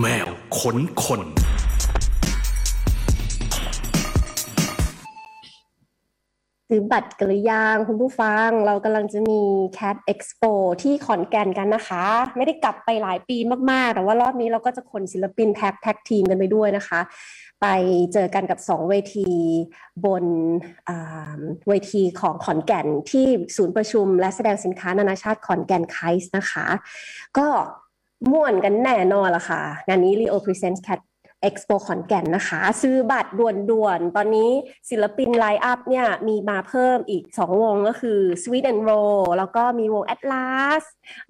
แมวขนคน ซื้อบัตรกันหรือยังคุณผู้ฟัง เรากำลังจะมี Cat Expo ที่ขอนแก่นกันนะคะ ไม่ได้กลับไปหลายปีมาก ๆ แต่ว่ารอบนี้เราก็จะขนศิลปินแท็กแท็กทีมกันไปด้วยนะคะ ไปเจอกันกับ 2 เวทีบนเวทีของขอนแก่นที่ศูนย์ประชุม และแสดงสินค้านานาชาติขอนแก่นไคส์นะคะ ก็ ม่วนกันแน่นอนละค่ะ งานนี้ Leo Presents Cat Expo ขอนแก่นนะคะ ซื้อบัตรด่วนๆ ตอนนี้ศิลปินไลน์อัพเนี่ยมีมาเพิ่มอีก 2 วงก็คือ Sweet and Roll แล้วก็มีวง Atlas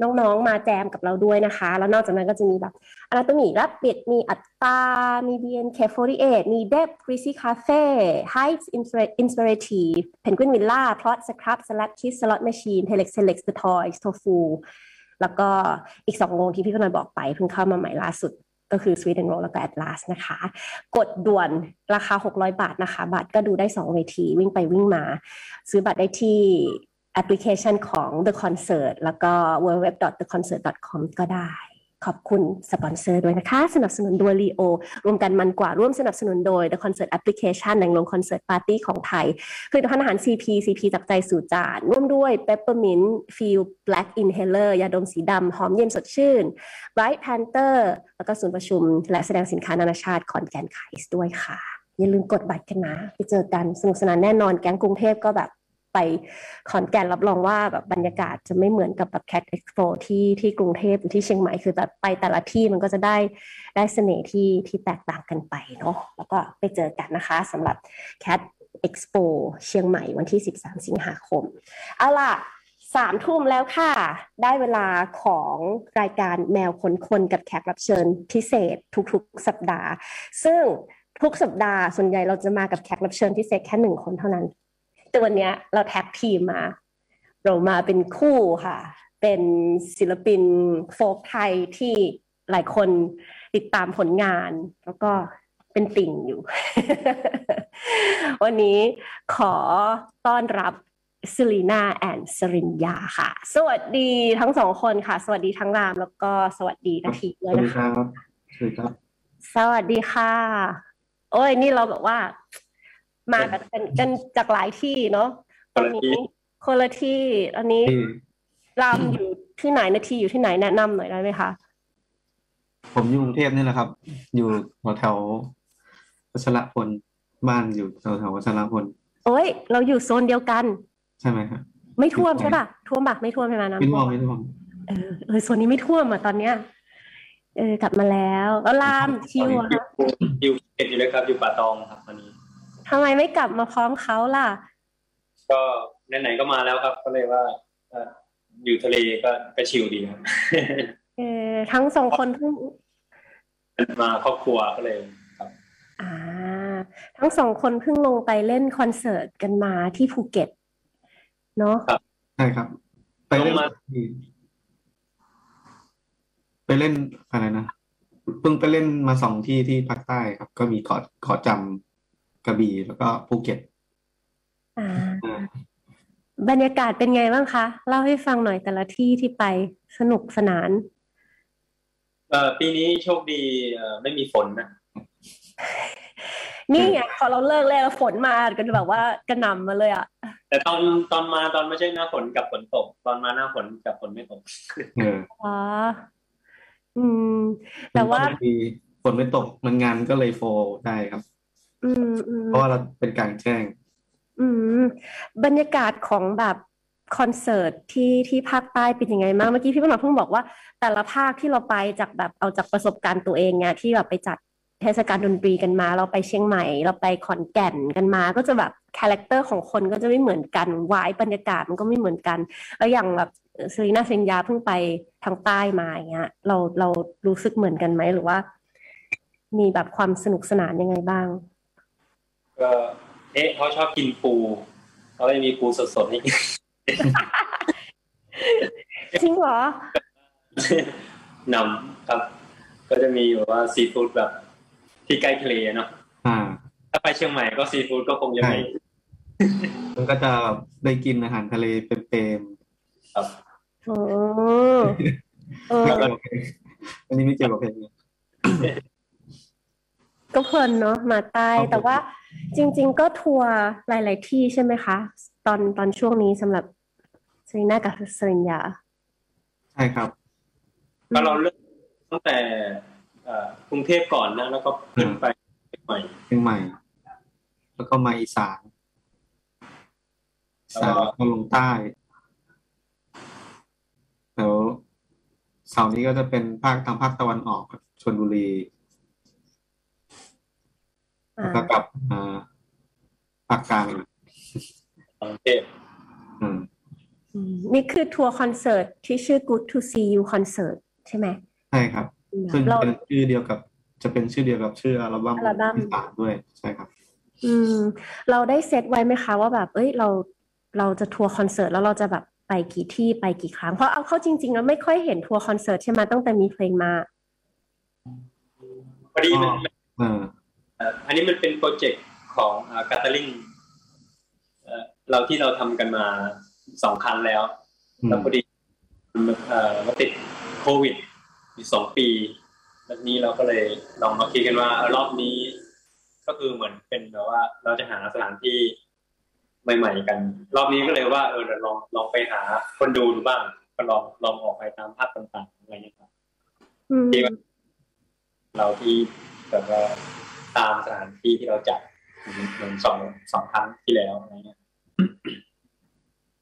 น้องๆ มาแจมกับเราด้วยนะคะ แล้วนอกจากนั้นก็จะมีแบบอนาโตมีรับปิดมีอัตตา มี BNK48 มี Deb Greasy Cafe Heights Inspirative Penguin Villa Plot Scrub Select Kiss Slot Machine Telex Telex The Toys Tofu แล้วก็อีกสองวงที่พี่พนอยบอกไปเพิ่งเข้ามาใหม่ล่าสุดก็คือ Sweet and Roll แล้วก็ Atlas นะคะ กดด่วนราคา 600 บาทนะคะ บัตรก็ดูได้ 2 เวที วิ่งไปวิ่งมา ซื้อบัตรได้ที่แอปพลิเคชันของ The Concert แล้วก็ www.theconcert.com ก็ได้ ขอบคุณสปอนเซอร์ด้วยนะคะ สนับสนุนโดย Leo รวมกันมันกว่าร่วมสนับสนุนโดย The Concert Application แหล่งรวมคอนเสิร์ตปาร์ตี้ของไทยผลิตภัณฑ์อาหาร CP CP จากใจสู่จานร่วมด้วย Peppermint Feel Black Inhaler ยาดมสีดำหอมเย็นสดชื่น Bright Panther แล้วก็ศูนย์ประชุม และแสดงสินค้านานาชาติคอนแกนไคส์ด้วยค่ะ อย่าลืมกดบัตรกันนะ ไปเจอกันสนุกสนานแน่นอนแก๊งกรุงเทพก็แบบ ไปขอนแก่นรับรองว่าแบบบรรยากาศจะไม่เหมือนกับแบบแคดเอ็กซ์โปที่ที่กรุงเทพหรือที่เชียงใหม่คือแบบไปแต่ละที่มันก็จะได้ได้เสน่ห์ที่ที่แตกต่างกันไปเนาะแล้วก็ไปเจอกันนะคะสำหรับ Cat Expo เชียงใหม่วันที่ 13 สิงหาคม เอาล่ะสามทุ่มแล้วค่ะ ได้เวลาของรายการแมวคนคนกับแขกรับเชิญพิเศษทุกๆ สัปดาห์ ซึ่งทุกสัปดาห์ส่วนใหญ่เราจะมากับแขกรับเชิญพิเศษแค่หนึ่งคนเท่านั้น แต่วันนี้เราแท็กทีมมา เรามาเป็นคู่ค่ะ เป็นศิลปินโฟกไทยที่หลายคนติดตามผลงาน แล้วก็เป็นติ่งอยู่ วันนี้ขอต้อนรับซิลีนาแอนสรินยาค่ะ สวัสดีทั้งสองคนค่ะ สวัสดีทั้งรามแล้วก็สวัสดีนาทีด้วยนะคะสวัสดีครับ สวัสดีค่ะ โอ้ยนี่เราแบบว่า มากันกันจากหลายที่เนาะตอนนี้คนละที่อันนี้รามอยู่ที่ไหนนาทีอยู่ที่ไหนแนะนำหน่อยได้ไหมคะผมอยู่กรุงเทพนี่แหละครับ อยู่แถววัชรพลบ้านอยู่แถวแถววัชรพลโอ้ย เราอยู่โซนเดียวกัน ใช่ไหมครับไม่ท่วมใช่ป่ะท่วมป่ะไม่ท่วมใช่ไหมน้ำไม่ท่วมไม่ท่วมเออเออโซนนี้ไม่ท่วมอะตอนเนี้ยเออกลับมาแล้วแล้วรามชิวอะคะอยู่เก็บอยู่เลยครับอยู่ป่าตองครับวันนี้ ทำไมไม่กลับมาพร้อมเขาล่ะ ก็ไหนๆก็มาแล้วครับ ก็เลยว่าเอ่ออยู่ทะเลก็ก็ chill ดีครับเออทั้งสองคนเพิ่งมาครอบครัวก็เลยครับอ่าทั้งสองคนเพิ่งลงไปเล่นคอนเสิร์ตกันมาที่ภูเก็ต เนาะใช่ครับ ไปเล่นที่ไปเล่นอะไรนะเพิ่งไปเล่นมาสองที่ที่ภาคใต้ครับ ก็มีเกาะเกาะจำ กระบี่แล้วก็ภูเก็ตอ่าอ่าบรรยากาศเป็นไงบ้างคะ เล่าให้ฟังหน่อยแต่ละที่ที่ไปสนุกสนานเอ่อปีนี้โชคดีเอ่อไม่มีฝนนะ นี่ไงพอเราเลิกเล่นแล้วฝนมาก็จะแบบว่ากระหน่ำมาเลยอะ แต่ตอนตอนมาตอนไม่ใช่หน้าฝนกับฝนตก ตอนมาหน้าฝนกับฝนไม่ตกเอออ๋ออืม แต่ว่าบงทีฝนไม่ตกมันงานก็เลยโฟลได้ครับ อืมอืมเพราะว่าเราเป็นกลางแจ้ง อืม บรรยากาศของแบบคอนเสิร์ตที่ที่ภาคใต้เป็นยังไงบ้างเมื่อกี้พี่ปนเพิ่งบอกว่า แต่ละภาคที่เราไปจากแบบเอาจากประสบการณ์ตัวเองเนี่ยที่แบบไปจัดเทศกาลดนตรีกันมา เราไปเชียงใหม่ เราไปขอนแก่นกันมา ก็จะแบบ character ของคนก็จะไม่เหมือนกันวายบรรยากาศมันก็ไม่เหมือนกันแล้วอย่างแบบซรีนาเซนยาเพิ่งไปทางใต้มาอย่างเงี้ย เราเรารู้สึกเหมือนกันไหมหรือว่า มีแบบความสนุกสนานยังไงบ้าง ก็เอ๊ะเขาชอบกินปูเขาเลยมีปูสดๆให้กินจริงเหรอนำครับ ก็จะมีแบบว่าซีฟู้ดแบบ ที่ใกล้ทะเลเนาะอ่าถ้าไปเชียงใหม่ก็ซีฟู้ดก็คงจะไม่มันก็จะแบบได้กินอาหารทะเลเต็มครับโอ้ๆเออไม่เกี่ยวกับเพลงอันนี้ไม่เกี่ยวกับเพลง ก็เพลินเนาะมาใต้ครับผมแต่ว่าจริง ๆ ก็ทัวร์หลาย ๆ ที่ใช่ไหมคะ ตอนตอนช่วงนี้สำหรับเซรีน่ากับเซรินยาใช่ครับก็เราเริ่มตั้งแต่เอ่อกรุงเทพก่อนนะแล้วก็ขึ้นไปใหม่เชียงใหม่ แล้วก็มาอีสานอีสานแล้วก็แล้วก็ลงใต้แล้วเสาร์นี้ก็จะเป็นภาคทางภาคตะวันออกครับชลบุรีอ่า แล้วก็กลับมาภาคกลางกรุงเทพอืมอืมนี่คือทัวร์คอนเสิร์ตที่ชื่อ Good to See You Concert ใช่ไหมใช่ครับ ซึ่งเราเป็นชื่อเดียวกับ จะเป็นชื่อเดียวกับชื่ออัลบั้มอัลบั้มที่สามด้วยใช่ครับ อืม เราได้เซตไว้ไหมคะว่าแบบ เอ้ยเราเราจะทัวร์คอนเสิร์ตแล้วเราจะแบบไปกี่ที่ไปกี่ครั้ง เพราะเอาเข้าจริงๆแล้วไม่ค่อยเห็นทัวร์คอนเสิร์ตใช่ไหมตั้งแต่มีเพลงมาพอดีมันเออเอ่ออันนี้มันเป็น project ของกาตาลิงเราที่เราทำกันมาสองครั้งแล้วอืมแล้วพอดีเอ่อมาติดโควิดอยู่สองปีแล้วทีนี้เราก็เลยลองมาคิดกันว่าเออรอบนี้ ก็คือเหมือนเป็นแบบว่า เราจะหาสถานที่ใหม่ ๆ กัน รอบนี้ก็เลยว่าเออเดี๋ยวลองลองไปหาคนดูดูบ้างก็ลองลองออกไปตามภาคต่างๆอะไรอย่างเงี้ยครับอืมที่ว่าเราที่แบบว่า ตามสถานที่ที่เราจัดเหมือนสองสองครั้งที่แล้วอะไรเงี้ย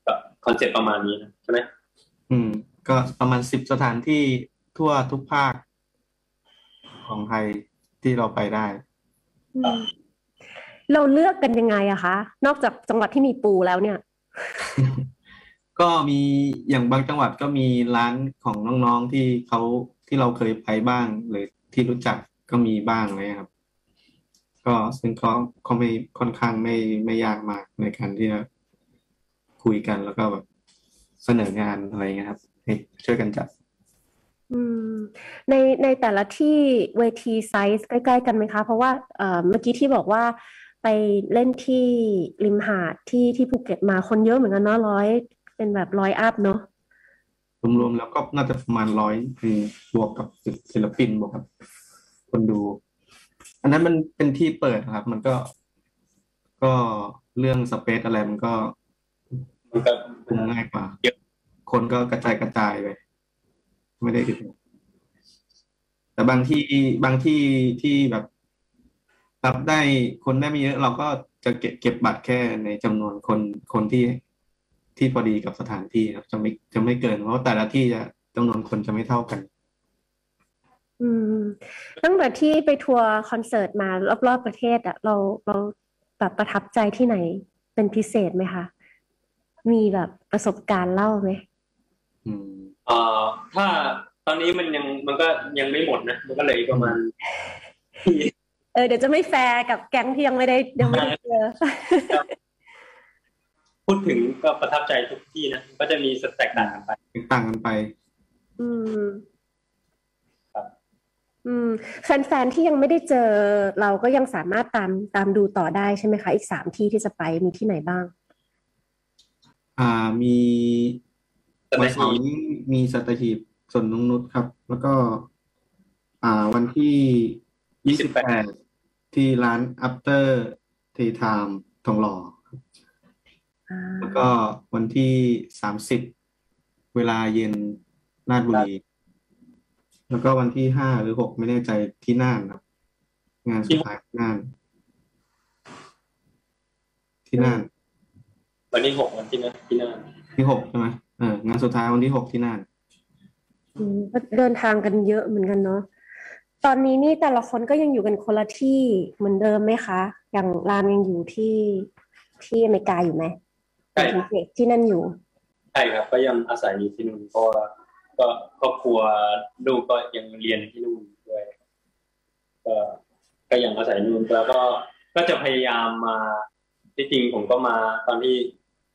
ก็ concept ประมาณนี้นะใช่ไหมอืม ก็ประมาณสิบสถานที่ทั่วทุกภาค ของไทยที่เราไปได้อืมเราเลือกกันยังไงอะคะ นอกจากจังหวัดที่มีปูแล้วเนี่ย ก็มีอย่างบางจังหวัดก็มีร้านของน้องๆที่เขาที่เราเคยไปบ้างหรือที่รู้จักก็มีบ้างเลยครับ ก็ซึ่งก็เขาไม่ค่อนข้างไม่ไม่ยากมากในการที่จะคุยกันแล้วก็แบบเสนองานอะไรเงี้ยครับ ให้ช่วยกันจัดอืมในในแต่ละที่เวทีไซส์ใกล้ ๆ กันไหมคะ เพราะว่าเอ่อเมื่อกี้ที่บอกว่าไปเล่นที่ริมหาดที่ที่ภูเก็ตมาคนเยอะเหมือนกันเนาะร้อยเป็นแบบร้อย up เนาะรวมๆแล้วก็น่าจะประมาณร้อยบวกกับศิลปินบวกกับ คนดู อันนั้นมันเป็นที่เปิดครับ มันก็ก็เรื่องสเปซอะไรมันก็มันก็คุมง่ายกว่าเยอะคนก็กระจายกระจายไปไม่ได้ถึงแต่บางที่บางที่ที่แบบรับได้คนได้ไม่เยอะ เราก็จะเก็บเก็บบัตรแค่ในจำนวนคนคนที่ที่พอดีกับสถานที่ครับจะไม่จะไม่เกิน เพราะแต่ละที่จะจำนวนคนจะไม่เท่ากัน อืมตั้งแต่ที่ไปทัวร์คอนเสิร์ตมารอบๆประเทศอะเราเราแบบประทับใจที่ไหนเป็นพิเศษไหมคะ มีแบบประสบการณ์เล่าไหมอืมเอ่อถ้าตอนนี้มันยังมันก็ยังไม่หมดนะ มันก็เหลือประมาณ เออเดี๋ยวจะไม่แฟร์กับแก๊งที่ยังไม่ได้ยังไม่ได้เจอพูดถึงก็ประทับใจทุกที่นะ ก็จะมีสแตกต่างกันไปแตกต่างกันไป อืมครับ อืมแฟนๆที่ยังไม่ได้เจอเราก็ยังสามารถตามตามดูต่อได้ใช่ไหมคะ อีกสามที่ที่จะไปมีที่ไหนบ้าง อ่ามีสัตวันหีบเสาร์นี้มีสัตหีบสวนนงนุชครับ แล้วก็ อ่าวันที่ยี่สิบแปดที่ร้าน after tea time ทองหล่ออ่าแล้วก็วันที่สามสิบเวลาเย็นราชบุรี แล้วก็วันที่ห้าหรือหกไม่แน่ใจที่น่านครับงานสุดท้ายที่น่าน ที่น่าน วันที่หกวันที่นะที่น่านที่หกใช่ไหมเอองานสุดท้ายวันที่หกที่น่านอืมก็เดินทางกันเยอะเหมือนกันเนาะตอนนี้นี่แต่ละคนก็ยังอยู่กันคนละที่เหมือนเดิมไหมคะ อย่างรามยังอยู่ที่ที่อเมริกาอยู่ไหมใช่ถึงเด็กที่นั่นอยู่ใช่ครับก็ยังอาศัยอยู่ที่นู่นเพราะว่า ก็ครอบครัวลูกก็ยังเรียนที่นู่นด้วยก็ก็ยังอาศัยนู่นแล้วก็ก็จะพยายามมาที่จริงผมก็มาตอนที่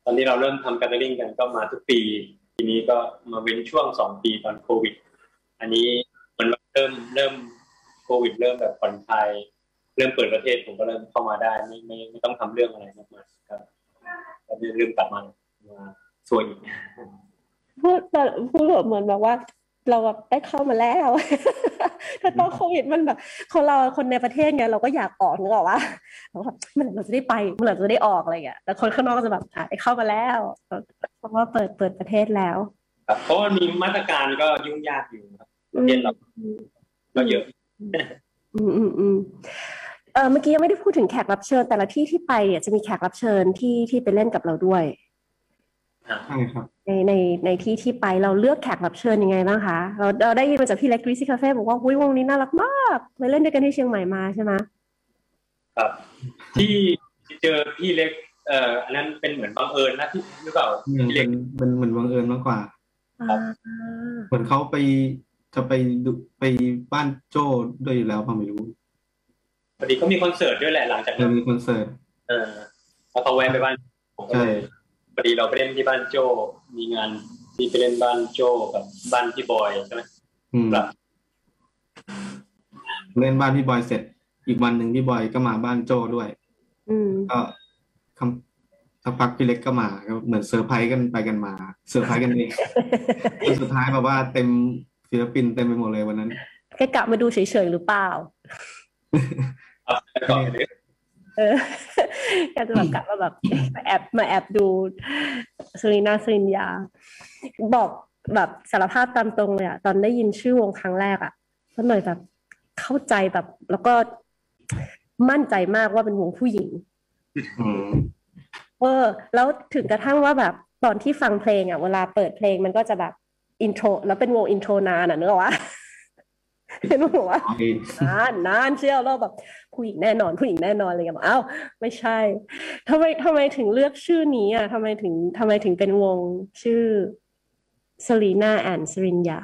ตอนที่เราเริ่มทำการ์ดริ่งกันก็มาทุกปี ทีนี้ก็มาเว้นช่วงสองปีตอนโควิด อันนี้มันเริ่มเริ่มโควิด เริ่มแบบผ่อนคลายเริ่มเปิดประเทศผมก็เริ่มเข้ามาได้ไม่ไม่ไม่ต้องทำเรื่องอะไรมากมายครับก็เริ่มกลับมามาสวยอีก พูดแต่พูดแบบเหมือนแบบว่า เราแบบได้เข้ามาแล้วถ้าตอนโควิดมันแบบคนเราคนในประเทศไงเราก็อยากออกนึกออกว่าเราแบบมันเราจะได้ไปเมื่อไหร่จะได้ออกอะไรอย่างเงี้ยแต่คนข้างนอกจะแบบอะได้เข้ามาแล้วเพราะว่าเปิดเปิดประเทศแล้วครับเพราะว่ามีมาตรการก็ยุ่งยากอยู่ครับประเทศเราก็เยอะ อืมอืมอืมเออเมื่อกี้ยังไม่ได้พูดถึงแขกรับเชิญ แต่ละที่ที่ไปเนี่ยจะมีแขกรับเชิญที่ที่ไปเล่นกับเราด้วย ใช่ครับ ในในในที่ที่ไปเราเลือกแขกรับเชิญยังไงบ้างคะ เราเราได้ยินมาจากพี่เล็กกริซี่คาเฟ่บอกว่าหุ้ยวงนี้น่ารักมากไปเล่นด้วยกันที่เชียงใหม่มาใช่ไหมครับ ที่เจอพี่เล็กเอ่ออันนั้นเป็นเหมือนบังเอิญนะที่หรือเปล่าเป็นพี่เล็กเป็นเหมือนบังเอิญมากกว่าครับอ่าเหมือนเขาไปจะไปดูไปบ้านโจ้ด้วยอยู่แล้วเปล่าไม่รู้พอดีเขามีคอนเสิร์ตด้วยแหละหลังจากเออนั้นมีคอนเสิร์ตเออแล้วเขาแวะไปบ้านผมก็ใช่เลย พอดีเราไปเล่นที่บ้านโจมีงานที่ไปเล่นบ้านโจกับบ้านพี่บอยใช่ไหมอืมครับเล่นบ้านพี่บอยเสร็จ อีกวันหนึ่งพี่บอยก็มาบ้านโจ้ด้วยอืมก็คำสักพักพี่เล็กก็มาก็เหมือนเซอร์ไพรส์กันไปกันมาเซอร์ไพรส์กันเองจนสุดท้ายแบบว่าเต็มศิลปินเต็มไปหมดเลยวันนั้นแกกะมาดูเฉยๆหรือเปล่า ครับแล้วก็เออแกจะแบบกะมาแบบมาแอบมาแอบดู Selina Sirinya บอกแบบสารภาพตามตรงเลยอะตอนได้ยินชื่อวงครั้งแรกอะก็หน่อยแบบเข้าใจแบบ แล้วก็มั่นใจมากว่าเป็นวงผู้หญิงอืมเออ แล้วถึงกระทั่งว่าแบบตอนที่ฟังเพลงอะเวลาเปิดเพลงมันก็จะแบบ intro แล้วเป็นวง intro นานอะนึกออกวะนึกออกวะอ๋อเองนานนานเชียวแล้วแบบผู้หญิงแน่นอนผู้หญิงแน่นอนอะไรอย่างเงี้ยบอกอ้าวไม่ใช่ทำไมทำไมถึงเลือกชื่อนี้อะทำไมถึงทำไมถึงเป็นวงชื่อ Selena and Serinya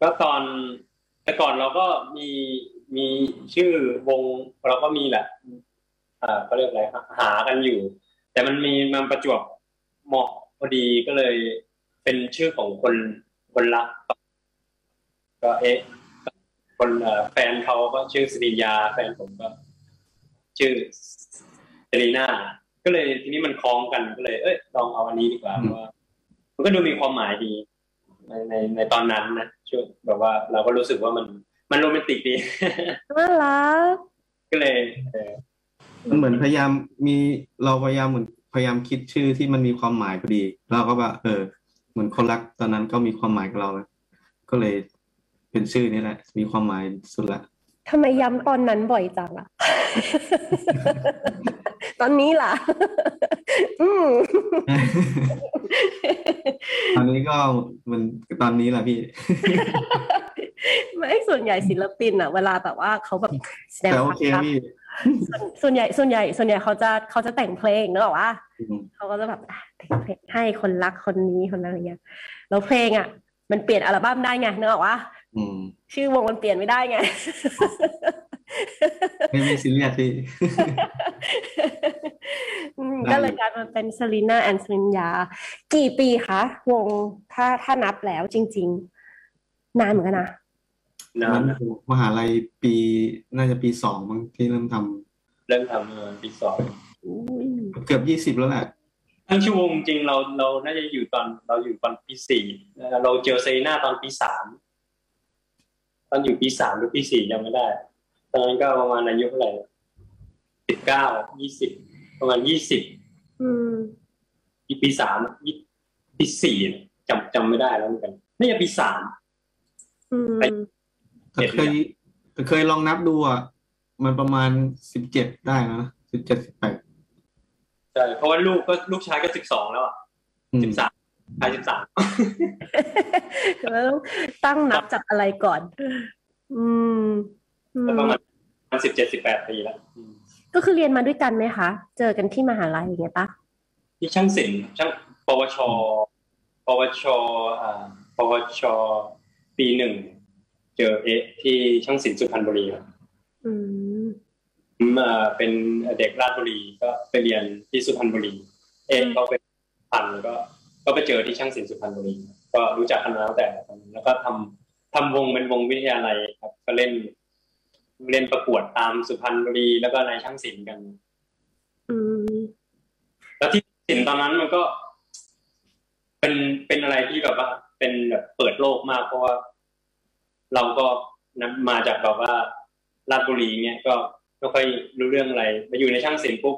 ก็ตอนแต่ก่อนเราก็มีมีชื่อวงเราก็มีแหละอ่าเขาเรียกอะไรครับหากันอยู่ แต่มันมีมันประจวบเหมาะพอดีก็เลยเป็นชื่อของคนคนรักก็เอ๊ะ คนเอ่อแฟนเขาก็ชื่อสิริยา แฟนผมก็ชื่อเซรีน่าก็เลยทีนี้มันคล้องกันก็เลย เอ้ยลองเอาอันนี้ดีกว่าเพราะว่ามันก็ดูมีความหมายดี ในในในตอนนั้นนะช่วงแบบว่าเราก็รู้สึกว่ามันมันโรแมนติกดีน่ารักก็เลยเออมันเหมือนพยายามมีเราพยายามเหมือนพยายามคิดชื่อที่มันมีความหมายพอดี เราก็แบบเออ เหมือนคนรักตอนนั้นก็มีความหมายกับเราแล้วก็เลย เป็นชื่อนี้แหละ มีความหมายสุดละทำไมย้ำตอนนั้นบ่อยจังอะ ตอนนี้ล่ะ อืมตอนนี้ก็มันตอนนี้แหละพี่ ไม่ส่วนใหญ่ศิลปินอะเวลาแบบว่าเขาแบบแสดงแต่คโอวามเครักพี่ส่วนส่วนใหญ่ส่วนใหญ่ ส่วนใหญ่เขาจะเขาจะแต่งเพลงเนกอะว่าอืมเขาก็จะแบบอะแต่งเพลงให้คนรักคนนี้คนนั้นอะไรเงี้ยแล้วเพลงอะ มันเปลี่ยนอัลบั้มได้ไงเนกอะว่าอืม ชื่อวงมันเปลี่ยนไม่ได้ไง ไม่ไม่ซีเรียสพี่อืมได้ก็เลยกลายมาเป็นซ e ลีนาแอนด์ซ i ลินยา กี่ปีคะ วงถ้าถ้านับแล้วจริง ๆ นานเหมือนกันนะนานนั้นนะมหาลัยปีน่าจะปีสองมั้งที่เริ่มทำเริ่มทำเมื่อปีสองอุ้ยเกือบยี่สิบแล้วแหละทั้งชั่วโมงจริงเราเราน่าจะอยู่ตอนเราอยู่ตอนปีสี่เราเจอเซรีน่าตอนปีสามต อนอยู่ปีสามหรือปีสี่ยังไม่ได้ ตอนนั้นก็ประมาณอายุเท่าไหร่สิบเก้ายี่สิบประมาณยี่สิบอืมปีสามยี่ปีสี่จำจำไม่ได้แล้วเหมือนกันน่าจะปีสามอืมแต่เคยแต่เคยลองนับดูอะมันประมาณสิบเจ็ดได้นะสิบเจ็ดสิบแปดใช่เพราะว่าลูกก็ลูกชายก็สิบสองแล้วอะอืสิมบสาม ชายสิบสามแล้วตั้งนับจากอะไรก่อน อืมอืมประมาณสิบเจ็ดสิบแปดปีแล้วอืมก็คือเรียนมาด้วยกันไหมคะ เจอกันที่มหาลัยอย่างเงี้ยปะที่ช่างศิลป์ช่างปวช ปวชอ่าปวช ปีหนึ่ง เจอเอะที่ช่างศิลป์สุพรรณบุรีครับอืมผมอ่าเป็นเด็กราชบุรีก็ไปเรียนที่สุพรรณบุรี เอะก็เป็นพันก็ ก็ไปเจอที่ช่างศิลป์สุพรรณบุรีก็รู้จักกันมาตั้งแต่ตอนนั้นแล้วก็ทำทำวงเป็นวงวิทยาลัยครับ ก็เล่น เล่นประกวดตามสุพรรณบุรีแล้วก็ในช่างศิลป์กันอืมแล้วที่ศิลป์ตอนนั้นมันก็ เป็นเป็นอะไรที่แบบว่าเป็นเป็นแบบเปิดโลกมาก เพราะว่า เราก็นะมาจากแบบว่าราชบุรีเนี่ยก็ไม่ค่อยรู้เรื่องอะไรมาอยู่ในช่างศิลป์ปุ๊บ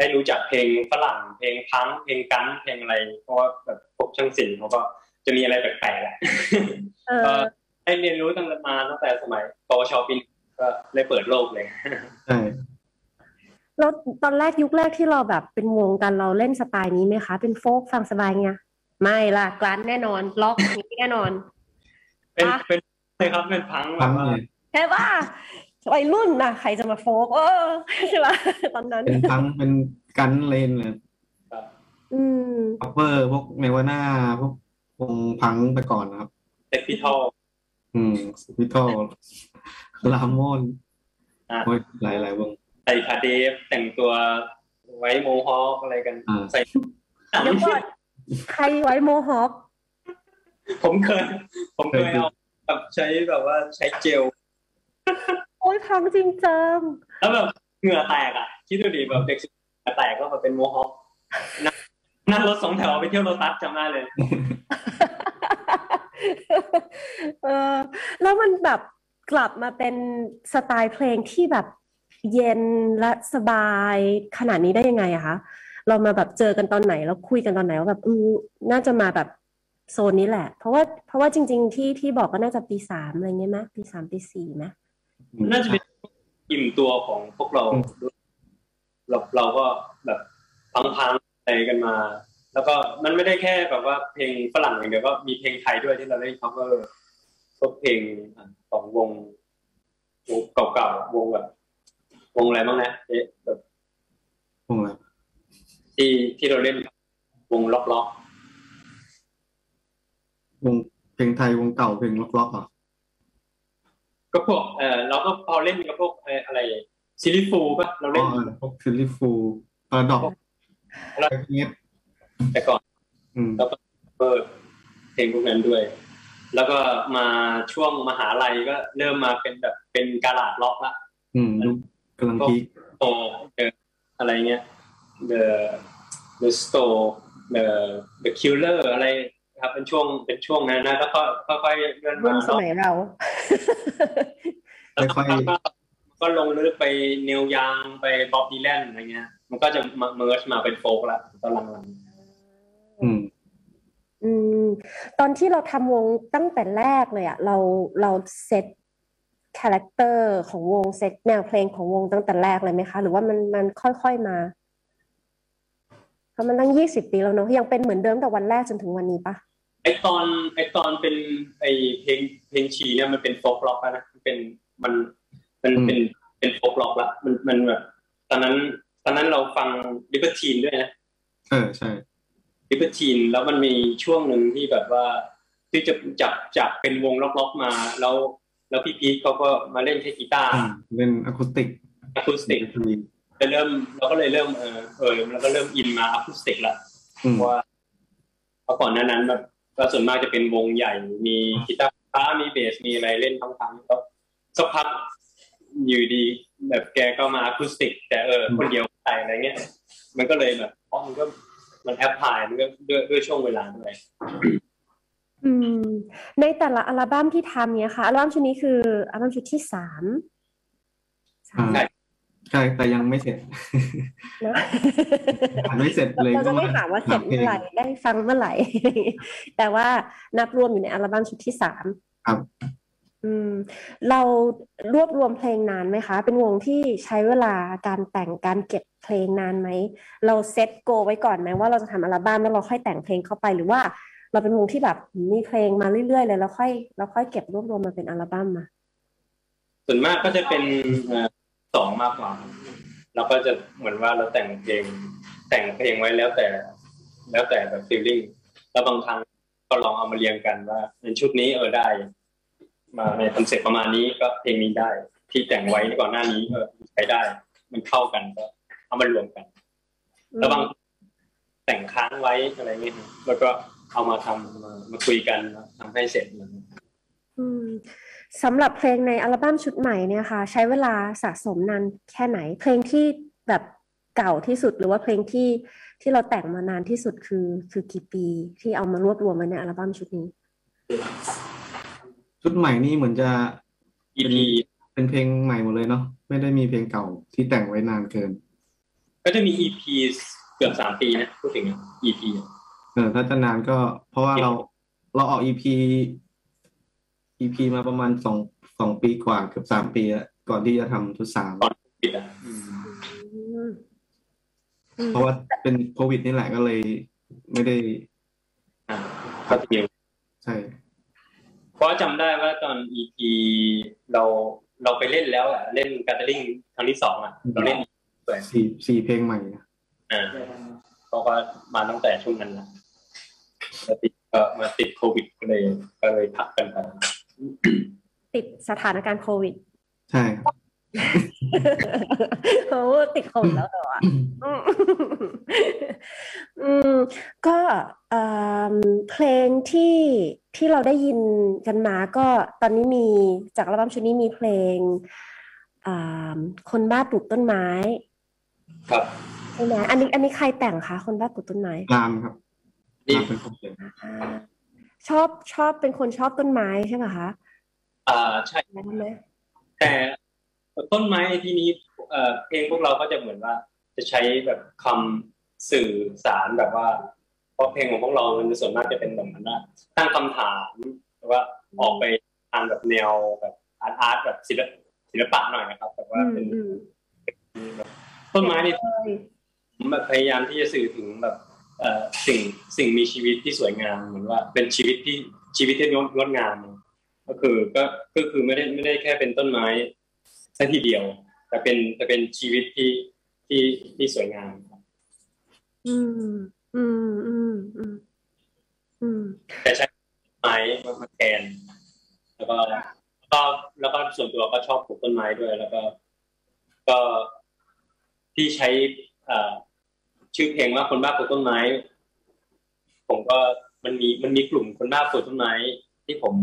ได้รู้จักเพลงฝรั่งเพลงพังก์เพลงกันเพลงอะไร เพราะว่าแบบพวกช่างศิลป์เขาก็จะมีอะไรแปลกๆแหละเอก็อได้เรียนรู้ตั้งแต่มาตั้งแต่สมัยปวชปีหนึ่งก็เลยเปิดโลกเลยใช่แล้วตอนแรกยุคแรกที่เราแบบเป็นวงกันเราเล่นสไตล์นี้ไหมคะ เป็น folk ฟังสบายเงี้ยไม่ล่ะ grunge แน่นอนล็อกอย่างนี้แน่นอน เป็นอะเป็นเลยครับเป็นพังแบพังบว่าเลยใช่ป่ะ วัยรุ่นนะใครจะมา folk เออใช่ป่ะตอนนั้น เป็นพังเป็น grunge เลยอืม cover พวก Nirvana พวกวงพังไปก่อนนะครับ Sex Pistols อืม Pistolsลามอนอะโอ้ยหลายหลายวงใส่คาเดฟแต่งตัวไว้โมฮอคอะไรกันอ่าใส่เดี๋ยวก่อนใครไว้โมฮอคผมเคย ผมเคยเอาแบบใช้แบบว่าใช้เจล โอ้ยพังจริงจังแล้วแบบเหงื่อแตกอะคิดดูดิแบบเด็กสิบเหงื่อแตกก็แบบเป็นโมฮอคนั่งนั่งรถสองแถวไปเที่ยวโรตัสจำได้เลยเออแล้วมันแบบกลับมาเป็นสไตล์เพลงที่แบบเย็นและสบายขนาดนี้ได้ยังไงอะคะเรามาแบบเจอกันตอนไหนแล้วคุยกันตอนไหนว่าแบบอือน่าจะมาแบบโซนนี้แหละ เพราะว่าเพราะว่าจริง ๆ ที่ที่บอกก็น่าจะปีสามอะไรเงี้ยไหมปีสามปีสี่ไหม น่าจะเป็นอิ่มตัวของพวกเราด้วยเราเราก็แบบพังๆอะไรกันมา แล้วก็มันไม่ได้แค่แบบว่าเพลงฝรั่งอย่างเดียวก็มีเพลงไทยด้วยที่เราเล่น cover พวกเพลงของวงวงเก่าๆวงแบบวงอะไรบ้างนะเอ๊ะแบบวงอะไรที่ที่เราเล่นวง rock rockวงเพลงไทยวงเก่าเพลงล็อกๆเหรอ ก็พวกเออเราก็พอเล่นกับพวกเอ่ออะไร Silly Fools ป่ะเราอ๋อเล่นเออพวก Silly Foolsพาราดอกแล้วเงี้ยแต่ก่อนอืมแล้วก็เปิดเพลงพวกนั้นด้วย แล้วก็มาช่วงมหาลัยก็เริ่มมาเป็นแบบเป็นการาดล็อกละอืมยุคกำลังพีคโตเอออะไรเงี้ย the the store the the killer อะไร ครับเป็นช่วงเป็นช่วงนั้นนะก็ค่อยค่อยๆเลื่อนรุ่มานสเนาะมัยเราแล้วสักพักก็ก็ลงลึกไป Neil Young ไป Bob Dylan อะไรเงี้ย มันก็จะมา merge มาเป็น folk ละตอนหลังอืม อืม ตอนที่เราทำวงตั้งแต่แรกเลยอะเราเรา set character ของวงเซตแนวเพลงของวงตั้งแต่แรกเลยไหมคะ หรือว่ามันมันค่อยๆมาเพราะมันตั้งยี่สิบปีแล้วเนอะยังเป็นเหมือนเดิมแต่วันแรกจนถึงวันนี้ปะๆ ไอตอนไอตอนเป็นไอเพลงเพลงชีเนี่ยมันเป็น folk rock แล้วนะมันเป็นมันมันเป็นเป็น folk rock ละมันมันแบบตอนนั้น ตอนนั้นเราฟัง Libertines ด้วยนะเออใช่ Libertines แล้วมันมีช่วงหนึ่งที่แบบว่าที่จะจับจับเป็นวงล็อกๆมา แล้ว แล้วพี่พีทเขาก็มาเล่นแค่กีตาร์อืมเล่น acoustic acoustic จะเริ่มเราก็เลยเริ่มเออเออแล้วก็เริ่ม in มาอะคูสติกละอืมเพราะว่าเพราะก่อนหน้านั้นแบบ ก็ส่วนมากจะเป็นวงใหญ่ มีกีตาร์มีเบสมีอะไรเล่นทั้งๆก็สักพักอยู่ดี แบบแกก็มาอะคูสติก แต่เออคนเดียวใส่อะไรเงี้ย มันก็เลยแบบอ๋อมันก็มันแอปพลายมันก็ด้วยด้วยช่วงเวลาด้วยอืมในแต่ละอัลบั้มที่ทำเนี่ยค่ะอัลบั้มชุดนี้คืออัลบั้มชุดที่สามสามอ่าใช่ ใช่แต่ยังไม่เสร็จนะอ่านไม่เสร็จเลยเราจะไม่ถามว่าเสร็จเมื่อไหร่ได้ฟังเมื่อไหร่ แต่ว่านับรวมอยู่ในอัลบั้มชุดที่สามครับ อืม เรารวบรวมเพลงนานไหมคะ เป็นวงที่ใช้เวลาการแต่งการเก็บเพลงนานไหม เราเซตโกไว้ก่อนไหมว่าเราจะทำอัลบั้มแล้วเราค่อยแต่งเพลงเข้าไปหรือว่า เราเป็นวงที่แบบมีเพลงมาเรื่อยๆเลยแล้วค่อยแล้วค่อยเก็บรวบรวมมาเป็นอัลบั้มมาส่วนมากก็จะเป็นเอ่อ สองมากกว่าเราก็จะเหมือนว่าเราแต่งเพลงแต่งเพลงไว้แล้วแต่ แล้วแต่แบบ feeling แล้วบางครั้งก็ลองเอามาเรียงกันว่าในชุดนี้เออได้ มาใน concept ประมาณนี้ก็เพลงนี้ได้ ที่แต่งไว้ก่อนหน้านี้เออใช้ได้ มันเข้ากันก็เอามารวมกัน แล้วบางแต่งค้างไว้อะไรเงี้ยครับแล้วก็เอามาทำมามาคุยกันทำให้เสร็จเหมือนอืม สำหรับเพลงในอัลบั้มชุดใหม่เนี่ยค่ะ ใช้เวลาสะสมนานแค่ไหน เพลงที่แบบเก่าที่สุดหรือว่าเพลงที่ที่เราแต่งมานานที่สุดคือคือกี่ปีที่เอามารวบรวมไว้ในอัลบั้มชุดนี้ ชุดใหม่นี่เหมือนจะ EP เป็นเพลงใหม่หมดเลยเนาะไม่ได้มีเพลงเก่าที่แต่งไว้นานเกิน ก็จะมี EP เกือบสามปีนะพูดถึง EP เออถ้าจะนานก็เพราะว่าเราเราออก EP EP มาประมาณสองสองปีกว่าเกือบสามปีแล้วก่อนที่จะทำชุดสามปิดอะอืมอืมอืมเพราะว่าเป็นโควิดนี่แหละก็เลยไม่ได้อ่าก็จะมีใช่ เพราะจำได้ว่าตอน EP เราเราไปเล่นแล้วอะ เล่นการ์ดลิงครั้งที่สองอะ เราเล่นด้วยสี่สี่เพลงใหม่นะอ่าเพราะว่ามาตั้งแต่ช่วงนั้นนะแล้วติดก็มาติดโควิดก็เลยก็เลยพักกันไป ติดสถานการณ์โควิด ใช่ครับโอ้ติดโควิดแล้วเหรอวะอืมอืมก็เอิ่มเพลงที่ที่เราได้ยินกันมา ก็ตอนนี้มีจากอัลบั้มชุดนี้มีเพลงอ่าคนบ้าปลูกต้นไม้ ครับใช่ไหมอันนี้อันนี้ใครแต่งคะคนบ้าปลูกต้นไม้รามครับนี่รามเป็นคนเขียนอ่า ชอบชอบเป็นคนชอบต้นไม้ใช่ไหมคะอ่าใช่ใช่ไหมแต่ต้นไม้ในที่นี้เอ่อเพลงพวกเราก็จะเหมือนว่า จะใช้แบบคำสื่อสารแบบว่า เพราะเพลงของพวกเรา มันจะส่วนมากจะเป็นแบบนั้นว่าตั้งคำถามหรือว่าออกไปทางแบบแนวแบบอาร์ตอาร์ตแบบศิลปศิลปะหน่อยนะครับแบบว่าอืมเป็นอืมต้นไม้นี่เอ้ยผมแบบพยายามที่จะสื่อถึงแบบเอ่อ สิ่งสิ่งมีชีวิตที่สวยงามเหมือนว่าเป็นชีวิตที่ชีวิตที่งดงดงามก็คือก็ก็คือไม่ได้ไม่ได้แค่เป็นต้นไม้แค่ทีเดียว แต่เป็นแต่เป็นชีวิตที่ที่ที่สวยงามครับอืมอืมอืมอืมอืมแต่ใช้ไม้มาแทนแล้วก็ก็แล้วก็ส่วนตัวก็ชอบปลูกต้นไม้ด้วย แล้วก็ ก็ที่ใช้อ่า ชื่อเพลงว่าคนบ้าปลูกต้นไม้ ผมก็มันมีมันมีกลุ่มคนบ้าปลูกต้นไม้ ที่ผม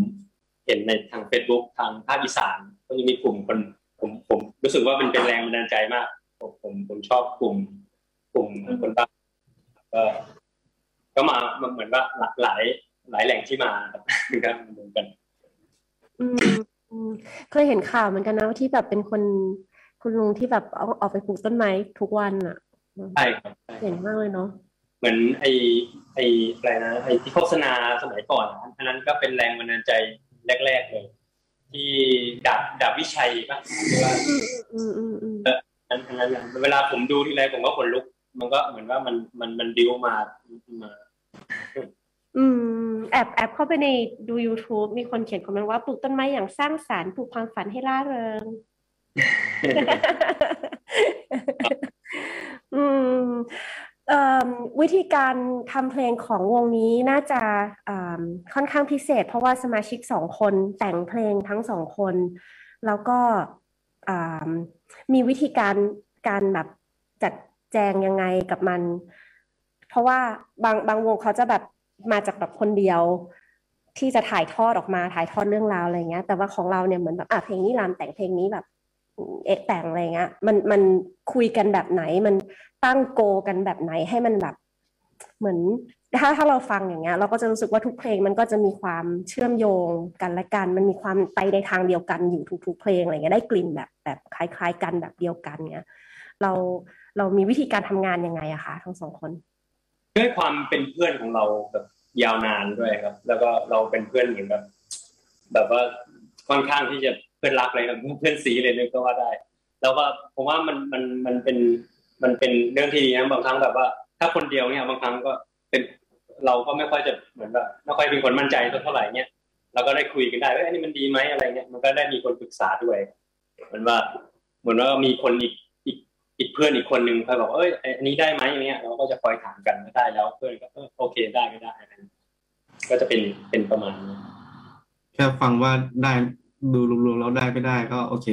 เห็นในทาง Facebook ทางภาคอีสานก็จะมีกลุ่มคนผมผมรู้สึกว่ามันเป็นแรงบันดาลใจมาก ผมผมผมชอบกลุ่ม กลุ่มคนบ้าก็ก็มามาเหมือนว่าหลากหลายหลายแหล่งที่มาครับครับเหมือนกันเคยเห็นข่าวเหมือนกันนะที่แบบเป็นคนคุณลุงที่แบบเอาออกไปปลูกต้นไม้ทุกวันอะ ใช่ครับใช่เห็นมากเลยเนาะเหมือนไอไออะไรนะไอที่โฆษณาสมัยก่อนอะอันนั้นก็เป็นแรงบันดาลใจแรก ๆเลย ที่ดาบดาบวิชัยป่ะหรือว่าอืมอืมอืมอันอันนั้นอะเวลาผมดูทีไรผมก็ขนลุก มันก็เหมือนว่ามันมันมันดิวมามาอืมแอบแอบเข้าไปในดู YouTube มีคนเขียนคอมเมนต์ว่าปลูกต้นไม้อย่างสร้างสรรค์ปลูกความฝันให้ร่าเริง อืมอวิธีการทำเพลงของวงนี้น่าจะค่อนข้างพิเศษ เพราะว่าสมาชิกสองคนแต่งเพลงทั้งสองคน แล้วก็มีวิธีการการแบบจัดแจงยังไงกับมัน เพราะว่าบางบางวงเขาจะแบบมาจากแบบคนเดียว ที่จะถ่ายทอดออกมาถ่ายทอดเรื่องราวอะไรเงี้ย แต่ว่าของเราเนี่ยเหมือนแบบอะเพลงนี้รามแต่งเพลงนี้แบบ เอะแต่งอะไรเงี้ยมันมันคุยกันแบบไหน มันตั้งโกกันแบบไหนให้มันแบบ เหมือนถ้าถ้าเราฟังอย่างเงี้ย เราก็จะรู้สึกว่าทุกเพลงมันก็จะมีความเชื่อมโยงกันและกัน มันมีความไปในทางเดียวกันอยู่ทุกๆเพลงอะไรเงี้ยได้กลิ่นแบบแบบคล้าย ๆ กันแบบเดียวกันเงี้ยเราเรามีวิธีการทำงานยังไงอะคะทั้งสองคนด้วยความเป็นเพื่อนของเราแบบยาวนานด้วยครับ แล้วก็เราเป็นเพื่อนเหมือนแบบ แบบว่าค่อนข้างที่จะ เพื่อนรักเลยครับเพื่อนสีเลยเลยก็ว่าได้ แล้วก็ผมว่ามันมันมันเป็นมันเป็นเรื่องที่ดีนะบางครั้งแบบว่า ถ้าคนเดียวเนี่ยบางครั้งก็เป็นเราก็ไม่ค่อยจะเหมือนแบบไม่ค่อยเป็นคนมั่นใจเท่าไหร่เนี่ยเราก็ได้คุยกันได้ว่าอันนี้มันดีไหมอะไรเงี้ยมันก็ได้มีคนปรึกษาด้วยเหมือนว่าเหมือนว่ามีคนอีกอีกอีกเพื่อนอีกคนนึงคอยบอกเอ้ยอันนี้ได้ไหมอย่างเงี้ยเราก็จะคอยถามกันไม่ได้แล้วเพื่อนก็เออโอเคได้ไม่ได้อะไรก็จะเป็นเป็นประมาณนี้แค่ฟังว่าได้ ดูรวมๆแล้วได้ไม่ได้ก็โอเค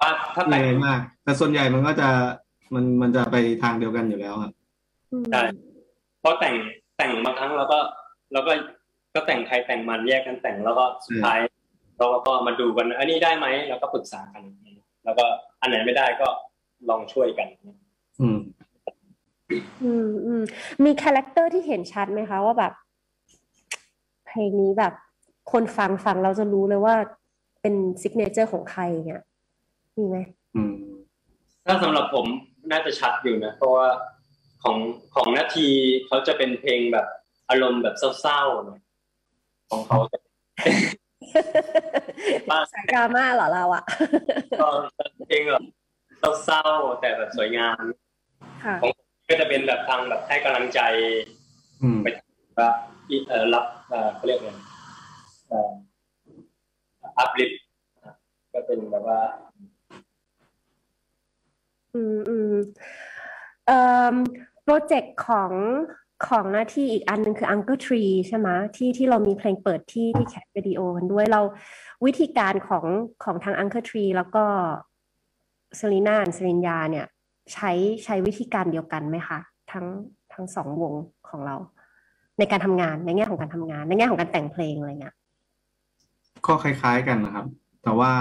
ว่าถ้าไม่แต่งอะไรมาก แต่ส่วนใหญ่มันก็จะมันมันจะไปทางเดียวกันอยู่แล้วครับใช่เพราะแต่งแต่งบางครั้งเราก็เราก็ก็แต่งใครแต่งมันแยกกันแต่งแล้วก็สุดท้ายเราก็มาดูกันอันนี้ได้ไหมแล้วก็ปรึกษากัน แล้วก็อันไหนไม่ได้ก็ลองช่วยกัน อืม อืมอืมมี character ที่เห็นชัดไหมคะว่าแบบเพลงนี้แบบ คนฟังฟังเราจะรู้เลยว่าเป็นซิกเนเจอร์ของใครเงี้ยมีไหมอืมถ้าสำหรับผมน่าจะชัดอยู่นะ เพราะว่าของของนาทีเขาจะเป็นเพลงแบบอารมณ์แบบเศร้าๆหน่อยของเขาจะบ้างสายดราม่าเหรอเราอะก็เพลงแบบเศร้าๆแต่แบบสวยงามค่ะก็จะเป็นแบบทางแบบให้กำลังใจอืมว่าเอ่อรับเอ่อเขาเรียกอะไรเอ่อ uplift ก็เป็นแบบว่า อืมอืมเอ่อ project ของของหน้าที่อีกอันหนึ่งคือ Uncle Tree ใช่ไหมที่ที่เรามีเพลงเปิดที่ที่ cap วิดีโอกันด้วยเราวิธีการของของทาง Uncle Tree แล้วก็ Selina Sirinya เนี่ย ใช้ใช้วิธีการเดียวกันไหมคะ ทั้งทั้งสองวงของเรา ในการทำงานในแง่ของการทำงาน ในแง่ของการแต่งเพลงอะไรเงี้ย ก็คล้ายๆกันนะครับ แต่ว่า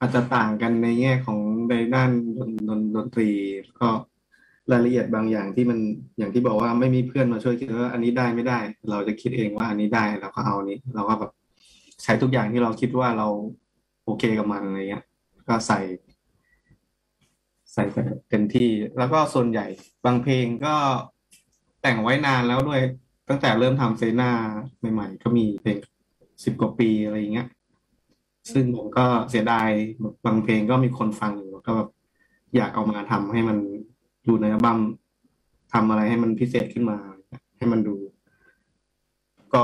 อาจจะต่างกันในแง่ของในด้านดนดนดนตรีก็รายละเอียดบางอย่างที่มันอย่างที่บอกว่าไม่มีเพื่อนมาช่วยคิดว่าอันนี้ได้ไม่ได้ เราจะคิดเองว่าอันนี้ได้เราก็เอาอันนี้เราก็แบบใช้ทุกอย่างที่เราคิดว่าเราโอเคกับมันอะไรเงี้ย ก็ใส่ ใส่เต็มที่ แล้วก็ส่วนใหญ่บางเพลงก็แต่งไว้นานแล้วด้วย ตั้งแต่เริ่มทำเซน่าใหม่ ๆ ก็มีเพลง สิบกว่าปีอะไรอย่างเงี้ย ซึ่งผมก็เสียดายบางเพลงก็มีคนฟังอยู่แล้วก็แบบอยากเอามาทำให้มันอยู่ในอัลบั้มทำอะไรให้มันพิเศษขึ้นมา ให้มันดู ก็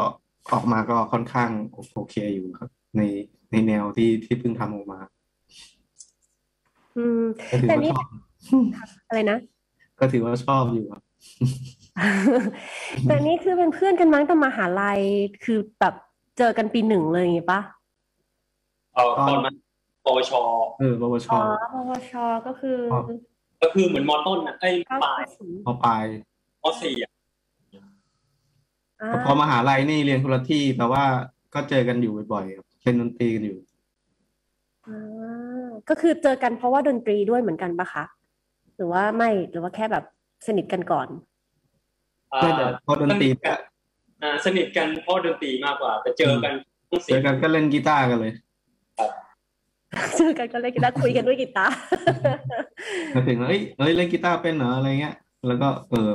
ออกมาก็ค่อนข้างโอเคอยู่ครับ ในในแนวที่ที่เพิ่งทำออกมา อืมก็ถือแต่ว่านี่ชอบอะไรนะก็ถือว่าชอบอยู่ครับแต่นี่คือเป็นเพื่อนกันมั้งแต่มหาลัยคือแบบ เจอกันปีหนึ่งเลยอย่างงี้ปะเอ่อตอนนั้นปวช เออปวช อ๋อปวชก็คือครับก็คือเหมือนมอต้นอะไอ้ยเข้าปลายศูนย์พอปลายมสี่อะอ่าพอมหาลัยนี่เรียนคนละที่แต่ว่าก็เจอกันอยู่บ่อยๆครับเล่นดนตรีกันอยู่ อ่าก็คือเจอกันเพราะว่าดนตรีด้วยเหมือนกันปะคะหรือว่าไม่หรือว่าแค่แบบสนิทกันก่อนอ่าไม่แต่เพราะดนตรีสทกันอ่า สนิทกันเพราะดนตรีมากกว่าแต่เจอกันต้องเจสี่อกันก็เล่นกีตาร์กันเลยเจอกันก็เล่นกีตาร์คุยกันด้วยกีตาร์มาถึงแล้วเอ้ยเอ้ยเล่นกีตาร์เป็นเหรออะไรเงี้ย แล้วก็เออ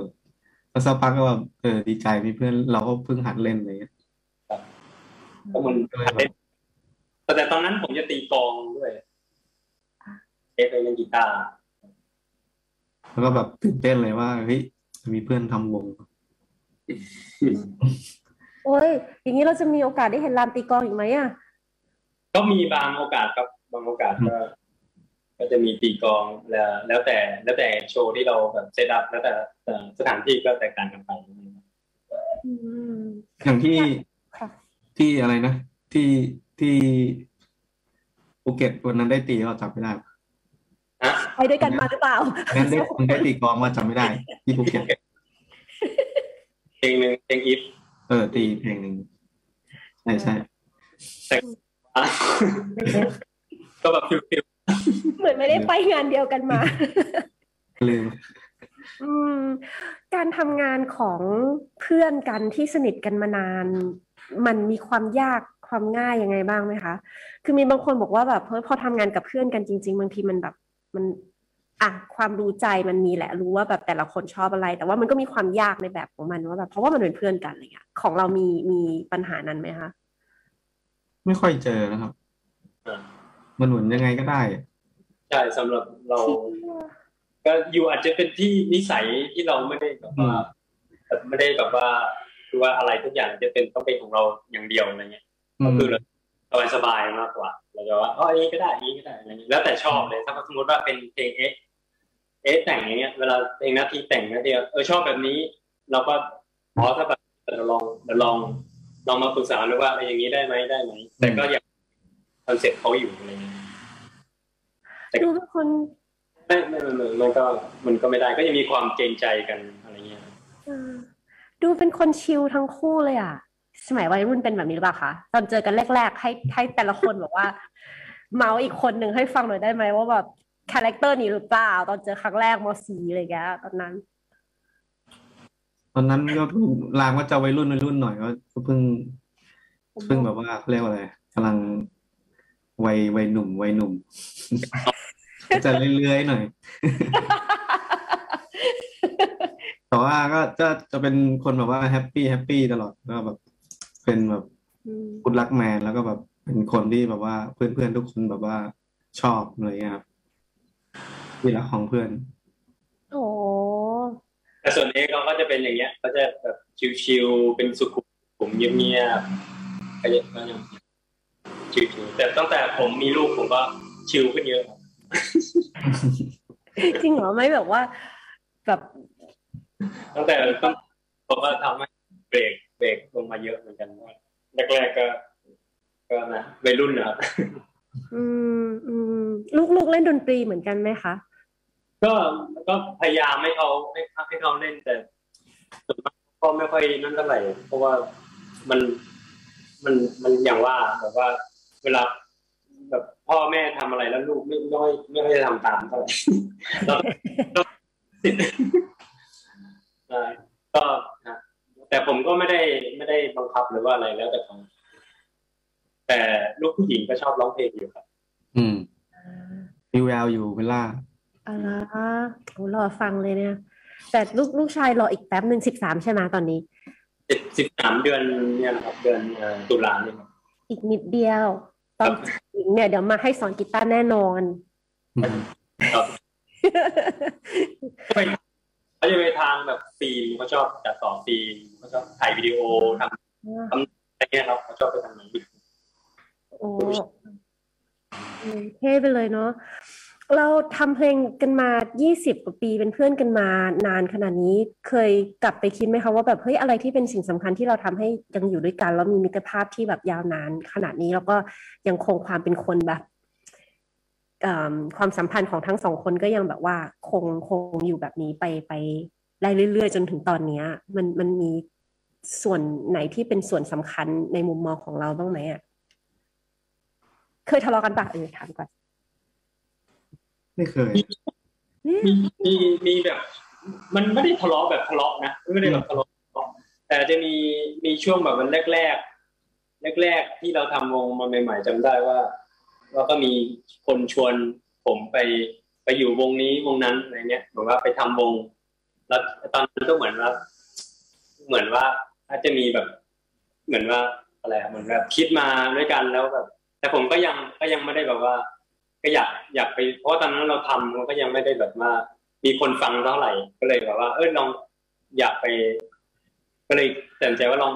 แล้วสักพักก็แบบเออดีใจมีเพื่อนเราก็เพิ่งหัดเล่นอะไรเงี้ยก็มันก็เลยแบบแต่แต่ตอนนั้นผมจะตีกลองด้วยเอฟไปเล่นกีตาร์แล้วก็แบบตื่นเต้นเลยว่าเฮ้ยมีเพื่อนทำวง โอ้ยอย่างนี้เราจะมีโอกาสได้เห็นรามตีกลองอีกไหมอะก็มีบางโอกาสครับบางโอกาสก็ก็จะมีตีกลองแล้วแล้วแต่แล้วแต่โชว์ที่เราแบบเซตอัพแล้วแต่แต่สถานที่ก็แตกต่างกันไปอืมอย่างที่ค่ะที่อะไรนะ ที่ที่ภูเก็ตวันนั้นได้ตีเราจำไม่ได้ฮะไปด้วยกันมาหรือเปล่างั้นได้มันได้ตีกลองว่าจำไม่ได้ ที่ภูเก็ต เพลงหนึ่งเพลงอีฟเออตีเพลงหนึ่งใช่ใช่ก็แบบฟิลฟิลเหมือนไม่ได้ไปงานเดียวกันมาลืมอืมการทำงานของเพื่อนกันที่สนิทกันมานาน มันมีความยากความง่ายยังไงบ้างไหมคะ คือมีบางคนบอกว่าแบบเฮ้ยพอทำงานกับเพื่อนกันจริง ๆ บางทีมันแบบมัน อะความรู้ใจมันมีแหละรู้ว่าแบบแต่ละคนชอบอะไร แต่ว่ามันก็มีความยากในแบบของมันว่าแบบเพราะว่ามันเป็นเพื่อนกันอะไรเงี้ยของเรามีมีปัญหานั้นไหมคะไม่ค่อยเจอนะครับมันเหมือนยังไงก็ได้ใช่สำหรับเรา ก็อยู่อาจจะเป็นที่นิสัยที่เราไม่ได้แบบว่าแบบไม่ได้แบบว่าคือว่าอะไรทุกอย่างจะเป็นต้องเป็นของเราอย่างเดียวอะไรเงี้ยอืก็มคือเราสบายสบายๆมากกว่า เราจะว่าอ๋ออันนี้ก็ได้อันนี้ก็ได้อะไรเงี้ยแล้วแต่ชอบเลย ถ้าสมมติว่าเป็นเพลงเอ๊ะ เอ๊ะแต่งอย่างเงี้ยเวลาเพลงหน้าที่แต่งหน้าที่เออชอบแบบนี้ เราก็อ๋อถ้าแบบเราลองเราลองลองมาปรึกษาดูว่าเอออย่างนี้ได้ไหมได้ไหมแต่ก็อยากคอนเซ็ปต์เขาอยู่อะไรเงี้ยดูเป็นคนไม่ไม่ไม่ไม่มันก็มันก็ไม่ได้ก็ยังมีความเกรงใจกันอะไรเงี้ยเออดูเป็นคน chill ทั้งคู่เลยอะ สมัยวัยรุ่นเป็นแบบนี้หรือเปล่าคะตอนเจอกันแรก ๆ ให้ให้แต่ละคนบอกว่า เมาส์อีกคนหนึ่งให้ฟังหน่อยได้ไหมว่าแบบ character นี้หรือเปล่า ตอนเจอครั้งแรกมสีอะไรอย่างเงี้ยตอนนั้น ตอนนั้นก็เพิ่งรามก็จะวัยรุ่นวัยรุ่นหน่อยก็ก็เพิ่งเพิ่งแบบว่าเขาเรียกว่าอะไรกำลังวัยวัยหนุ่มวัยหนุ่ม จะเรื่อยๆหน่อย แต่ว่าก็จะจะเป็นคนแบบว่า happy happy ตลอดก็แบบเป็นแบบอืม good luck man แล้วก็แบบเป็นคนที่แบบว่าเพื่อนๆทุกคนแบบว่าชอบอะไรเงี้ยครับ ที่รักของเพื่อน โอ้แต่ส่วนเอกเขาก็จะเป็นอย่างเงี้ยเขาจะแบบ chill ๆเป็นสุขุมผมเงียบๆก็ยังก็ยัง chill ๆแต่ตั้งแต่ผมมีลูกผมก็ chill ขึ้นเยอะครับจริงเหรอไม่แบบว่า แบบตั้งแต่ต้องผมก็ทำให้เบรกเบรกลงมาเยอะเหมือนกันแรกๆก็ ก็นะวัยรุ่นนะครับ อืมอืมลูกลูกเล่นดนตรีเหมือนกันไหมคะก็ก็พยายามให้เขาให้ให้เขาเล่นแต่ส่วนมากก็ไม่ค่อยนั่นเท่าไหร่เพราะว่ามันมันมันอย่างว่าแบบว่า เวลาแบบพ่อแม่ทำอะไรแล้วลูกไม่ไม่ค่อยไม่ค่อยจะทำตามเท่าไหร่ก็แต่ผมก็ไม่ได้ไม่ได้บังคับหรือว่าอะไรแล้วแต่เขา แต่ลูกผู้หญิงก็ชอบร้องเพลงอยู่ครับ อืมมีแววอยู่เวลาอะไรโอ้รอฟังเลยเนี่ย แต่ลูกลูกชายรออีกแป๊บหนึ่งสิบสามใช่ไหมตอนนี้สิบสิบสามเดือนเนี่ยนะครับ เดือนเอ่อตุลาเนี่ยครับอีกนิดเดียว ตอนหญิงเนี่ยเดี๋ยวมาให้สอนกีตาร์แน่นอนอืมไปเขาจะไปทางแบบฟิล์มเขาชอบจัดต่อฟิล์มเขาชอบถ่ายวิดีโอทำอะไรเงี้ยครับเขาชอบไปทางนั้น โอ้เท่ไปเลยเนาะเราทำเพลงกันมา 20 กว่าปีเป็นเพื่อนกันมานานขนาดนี้ เคยกลับไปคิดไหมคะว่าแบบเฮ้ยอะไรที่เป็นสิ่งสำคัญที่เราทำให้ยังอยู่ด้วยกัน แล้วมีมิตรภาพที่แบบยาวนานขนาดนี้ แล้วก็ยังคงความเป็นคนแบบความสัมพันธ์ของทั้งสองคนก็ยังแบบว่าคงคงอยู่แบบนี้ไปไปได้เรื่อยๆ จนถึงตอนเนี้ยมันมันมีส่วนไหนที่เป็นส่วนสำคัญในมุมมองของเราบ้างไหมอะ เคยทะเลาะกันปะเออถามก่อนไม่เคย มีมีมีแบบ มันไม่ได้ทะเลาะแบบทะเลาะนะไม่ได้แบบทะเลาะแต่จะมีมีช่วงแบบมันแรกแรกแรกแรกๆที่เราทำวงมาใหม่ ๆจำได้ว่าว่าก็มีคนชวนผมไปไปอยู่วงนี้วงนั้นอะไรเงี้ยเหมือนว่าไปทำวง แล้วตอนนั้นก็เหมือนว่า เหมือนว่าอาจจะมีแบบ เหมือนว่าอะไรอะเหมือนแบบคิดมาด้วยกันแล้วแบบ แต่ผมก็ยังก็ยังไม่ได้แบบว่า ก็อยากอยากไป เพราะตอนนั้นเราทำมันก็ยังไม่ได้แบบว่า มีคนฟังเท่าไหร่ ก็เลยแบบว่า เออลองอยากไป ก็เลยตัดใจว่าลอง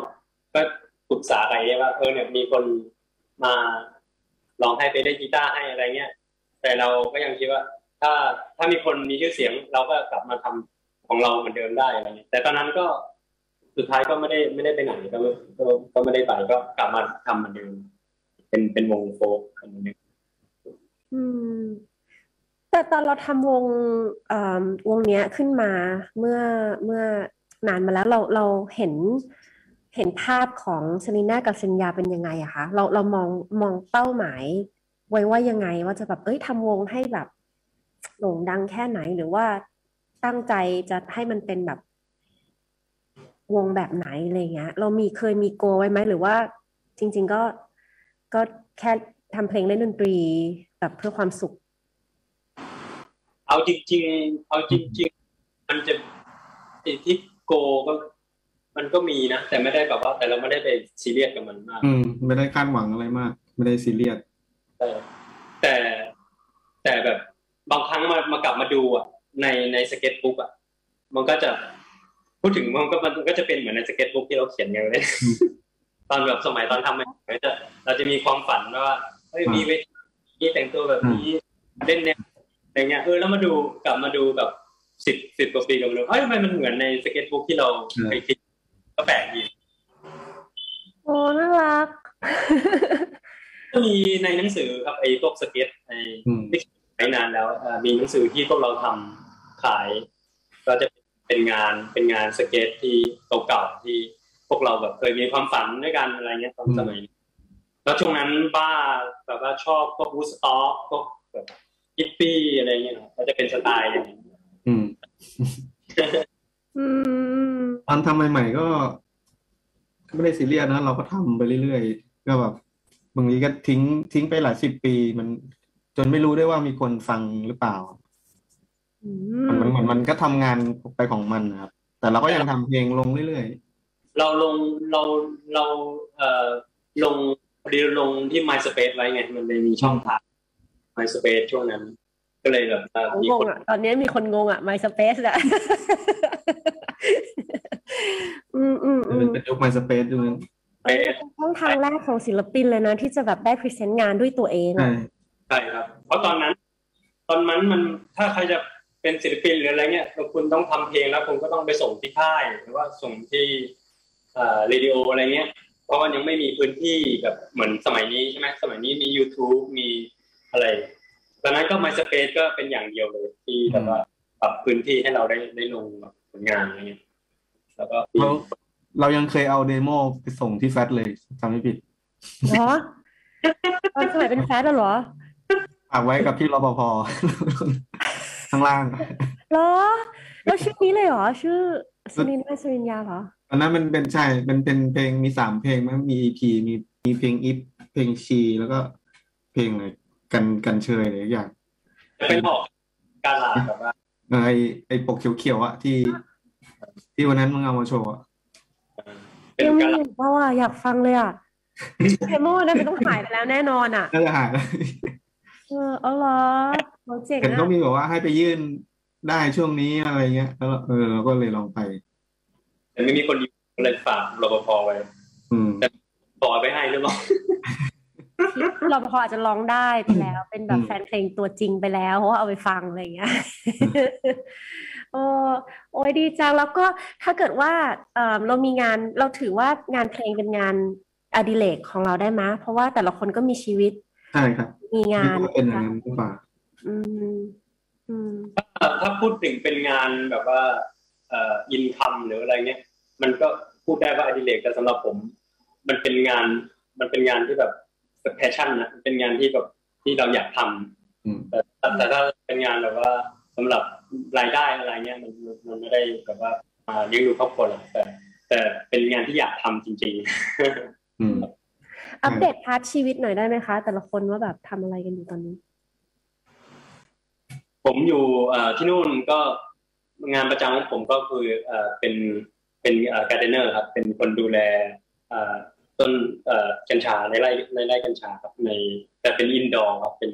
ก็ปรึกษาใครว่าเออเนี่ยมีคนมาลองให้ไปเล่นกีตาร์ให้อะไรเงี้ยแต่เราก็ยังคิดว่า ถ้าถ้ามีคนมีชื่อเสียง เราก็กลับมาทำของเราเหมือนเดิมได้อะไรเงี้ยแต่ตอนนั้นก็สุดท้ายก็ไม่ได้ไม่ได้ไปไหนก็ก็ก็ไม่ได้ไปก็กลับมาทำเหมือนเดิม เป็นเป็นวงโฟกเหมือนเดิมอืม แต่ตอนเราทำวงอ่อวงเนี้ยขึ้นมาเมื่อเมื่อนานมาแล้วเราเราเห็นเห็นภาพของเซรีน่ากับเซนยาเป็นยังไงอะคะเราเรามองมองเป้าหมาย ไว้ว่ายังไง ว่าจะแบบเอ้ยทำวงให้แบบโด่งดังแค่ไหนหรือว่าตั้งใจจะให้มันเป็นแบบ วงแบบไหนอะไรเงี้ย เรามีเคยมีโกไว้ไหมหรือว่า จริง ๆ ก็ ก็แค่ทำเพลงเล่นดนตรีแบบเพื่อความสุข เอาจริง ๆ เอาจริง ๆ มันจะไอ้ที่โกก็มันก็มีนะ แต่ไม่ได้แบบว่า แต่เราไม่ได้ไปซีเรียสกับมันมาก อืม ไม่ได้คาดหวังอะไรมาก ไม่ได้ซีเรียสแต่แต่แต่แบบบางครั้งมามากลับมาดูอะ ในใน sketchbook อะ มันก็จะพูดถึงมันก็มันก็จะเป็นเหมือนใน sketchbook ที่เราเขียนกันเลย ตอนแบบสมัยตอนทำมันเราจะเราจะมีความฝันว่าเฮ้ยมีเวทีนี้แต่งตัวแบบนี้เล่นแนวอะไรเงี้ยเออแล้วมาดูกลับมาดูแบบสิบสิบกว่าปีกลับมาดูเอ้ยทำไมมันเหมือนใน sketchbook ที่เราเคยคิดก็แปลกดีโอ้น่ารักก็มีในหนังสือครับไอ้พวกสเก็ตไอ้อืมที่ขายนานแล้วเอ่อมีหนังสือที่พวกเราทำขาย ก็จะเป็นงานเป็นงานสเก็ตที่เก่าๆที่ พวกเราแบบเคยมีความฝันด้วยกันอะไรเงี้ยตอนสมัยนี้แล้วช่วงนั้นบ้าแบบว่าชอบพวก Woodstock พวกแบบฮิปปี้อะไรเงี้ยครับก็จะเป็นสไตล์อย่างนี้อืมอืมพตอนทำใหม่ๆก็ก็ไม่ได้ซีเรียสนะเราก็ทำไปเรื่อยๆก็แบบบางทีก็ทิ้งทิ้งไปหลายสิบปีมัน จนไม่รู้ได้ว่ามีคนฟังหรือเปล่าอืมันมมันมันมันก็ทำงานไปของมันนะครับ แต่เราก็ยังทำเพลงลงเรื่อย เราลงเราเราเอ่อลงพอดีลงที่ MySpace ไว้ไง มันเลยมีช่องทาง MySpace ช่วงนั้น ก็เลยแบบเอ่อมีงงคนอะตอนนี้มีคนงงอะ MySpace อะอืมอืมๆอืเป็นมเป็นยุค MySpace ด้วยนะเออเป็นช่องทางแรกของศิลปินเลยนะ ที่จะแบบได้ present งานด้วยตัวเองใช่อะใช่ครับ เพราะตอนนั้น ตอนนั้นมันถ้าใครจะเป็นศิลปินหรืออะไรเงี้ยคุณต้องทำเพลงแล้วคุณก็ต้องไปส่งที่ค่ายหรือว่าส่งที่ เอ่อเรดิโออะไรเงี้ย เพราะมันยังไม่มีพื้นที่แบบเหมือนสมัยนี้ใช่ไหมสมัยนี้มี YouTube มีอะไรตอนนั้นก็ MySpace ก็เป็นอย่างเดียวเลยที่แบบว่าปรับพื้นที่ให้เราได้ได้ลงแบบผลงานอะไรเงี้ยแล้วก็มีเราเรายังเคยเอาเดโมไปส่งที่แฟตเลยจำไม่ผิดเหรอตอนสมัยเป็นแฟนแล้วเหรอฝากไว้กับพี่รปภข้างล่างเหรอแล้วชื่อนี้เลยเหรอ ชื่อสรินทร์สรินยาเหรอ ตอนนั้นมันเป็นใช่เป็นเป็นเพลงมีสามเพลงมั้งมี EP มีมีเพลงอิฟเพลงชี แล้วก็เพลงอะไรกันกันเชยอะไรอย่างจะเป็นออกการลาแบบว่าเออไอไอปกเขียวๆอะที่ ที่วันนั้นมึงเอามาโชว์อะเป็นยังไม่การลาเห็นเพราะว่าอยากฟังเลยอะเดโมนั่นมันต้องหายไปแล้วแน่นอนอะน่าจะหายแล้วเออเอาเหรอโปรเจกต์เห็นเขาอะมีบอกว่าให้ไปยื่นได้ช่วงนี้อะไรเงี้ยแล้วเออเราก็เลยลองไปแต่ ไม่มีคนอยู่เลยฝากรปภไว้อืมต่อไปให้หรือเปล่าเราพออาจจะร้องได้ไปแล้ว เป็นแบบอืมแฟนเพลงตัวจริงไปแล้วเพราะว่าเอาไปฟังอะไรอย่างเงี้ยโอ้โอ้ยดีจังแล้วก็ถ้าเกิดว่าเออเรามีงานเราถือว่างานเพลงเป็นงานอดิเรกของเราได้ไหมเพราะว่าแต่ละคนก็มีชีวิตใช่ครับ มีงานคิดว่าเป็นอย่างนั้นหรือเปล่าอืมอืมถ้าพูดถึงเป็นงานแบบว่า เอ่อ income หรืออะไรเงี้ย มันก็พูดได้ว่าอดิเรกแต่สำหรับผม มันเป็นงานมันเป็นงานที่แบบ passion นะเป็นงานที่แบบที่เราอยากทำอืมแต่แต่ถ้าเป็นงานแบบว่าสำหรับรายได้อะไรเงี้ยมันมันมันไม่ได้แบบว่าอ่าเลี้ยงดูครอบครัวหรอกแต่แต่เป็นงานที่อยากทำจริงอืม update part ชีวิตหน่อยได้ไหมคะ แต่ละคนว่าแบบทำอะไรกันอยู่ตอนนี้ๆผมอยู่เอ่อที่นู่นก็งานประจำของผมก็คือเอ่อเป็น เป็น gardener ครับ เป็นคนดูแลเอ่อต้นเอ่อกัญชาในไร่ในไร่กัญชาครับในแต่เป็น indoor ครับเป็น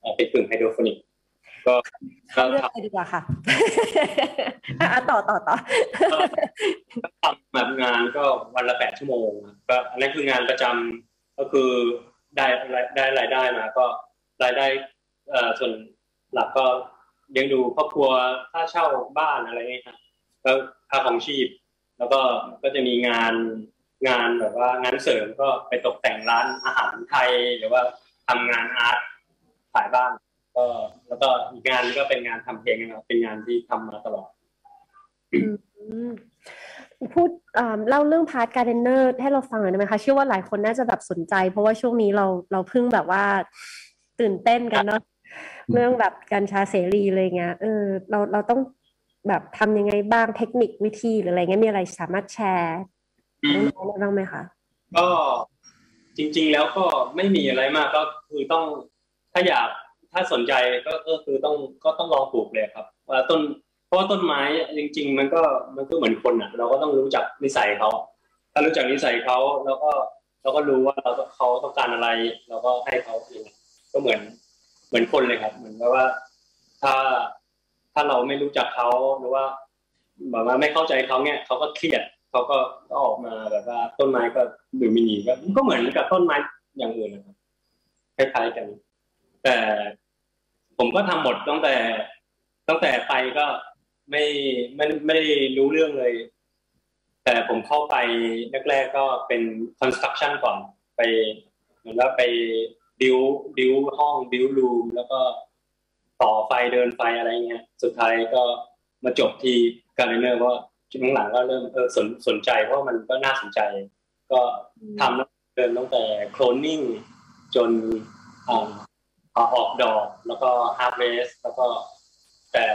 เอ่อเป็นกึ่งไฮโดรโฟนิกก็ก็เลือกทำไปดีกว่าค่ะอะต่อต่อต่อทำแบบงานก็วันละแปดชั่วโมงครับก็อันนั้นคืองานประจำก็คือได้ได้รายได้มา ก็รายได้เอ่อส่วนหลักก็เลี้ยงดูครอบครัวค่าเช่าบ้านอะไรเงี้ยครับก็ ค่าของชีพ แล้วก็ก็จะมีงานงานแบบว่างานเสริมก็ไปตกแต่งร้านอาหารไทย หรือว่าทำงานอาร์ตขายบ้างก็แล้วก็อีกงานก็เป็นงานทำเพลงนะครับเป็นงานที่ทำมาตลอดอืมพูดอ่าเล่าเรื่อง part gardener ให้เราฟังหน่อยได้ไหมคะเชื่อว่าหลายคนน่าจะแบบสนใจ เพราะว่าช่วงนี้เราเราเพิ่งแบบว่าตื่นเต้นกันเนาะเรื่องแบบกัญชาเสรีอะไรเงี้ยเออเราเราต้อง แบบทำยังไงบ้างเทคนิควิธีหรืออะไรเงี้ยมีอะไรสามารถแชร์น้องๆได้บ้างไหมคะก็จริง ๆ แล้วก็ไม่มีอะไรมากก็คือต้องถ้าอยากถ้าสนใจก็ก็คือต้องก็ต้องลองปลูกเลยครับว่าต้นเพราะว่าต้นไม้จริง ๆ มันก็มันก็เหมือนคนอะ เราก็ต้องรู้จักนิสัยเขาถ้ารู้จักนิสัยเขาแล้วก็เราก็รู้ว่าเราเขาต้องการอะไร เราก็ให้เขาเองก็เหมือนเหมือนคนเลยครับ เหมือนกับว่า ถ้า ถ้าเราไม่รู้จักเขาหรือว่าแบบว่าไม่เข้าใจเขาเนี่ยเขาก็เครียดเขาก็ก็ออกมาแบบว่าต้นไม้ก็ดูมินีก็ก็เหมือนกับต้นไม้อย่างอื่นนะครับคล้ายๆกัน แต่ผมก็ทำหมดตั้งแต่ ตั้งแต่ไปก็ไม่ไม่ไม่ได้รู้เรื่องเลย แต่ผมเข้าไปแรกๆก็เป็น construction ก่อนไปเหมือนว่าไปดิวดิวห้องดิวรูมแล้วก็ ต่อไฟเดินไฟอะไรเงี้ยสุดท้ายก็มาจบที่การเนอร์ว่าช่วงหลังก็เริ่มเออสนสนใจเพราะมันก็น่าสนใจ ก็ทำเดินตั้งแต่โคลนนิ่งจนอ่อออกดอกแล้วก็ harvest แล้วก็ แต่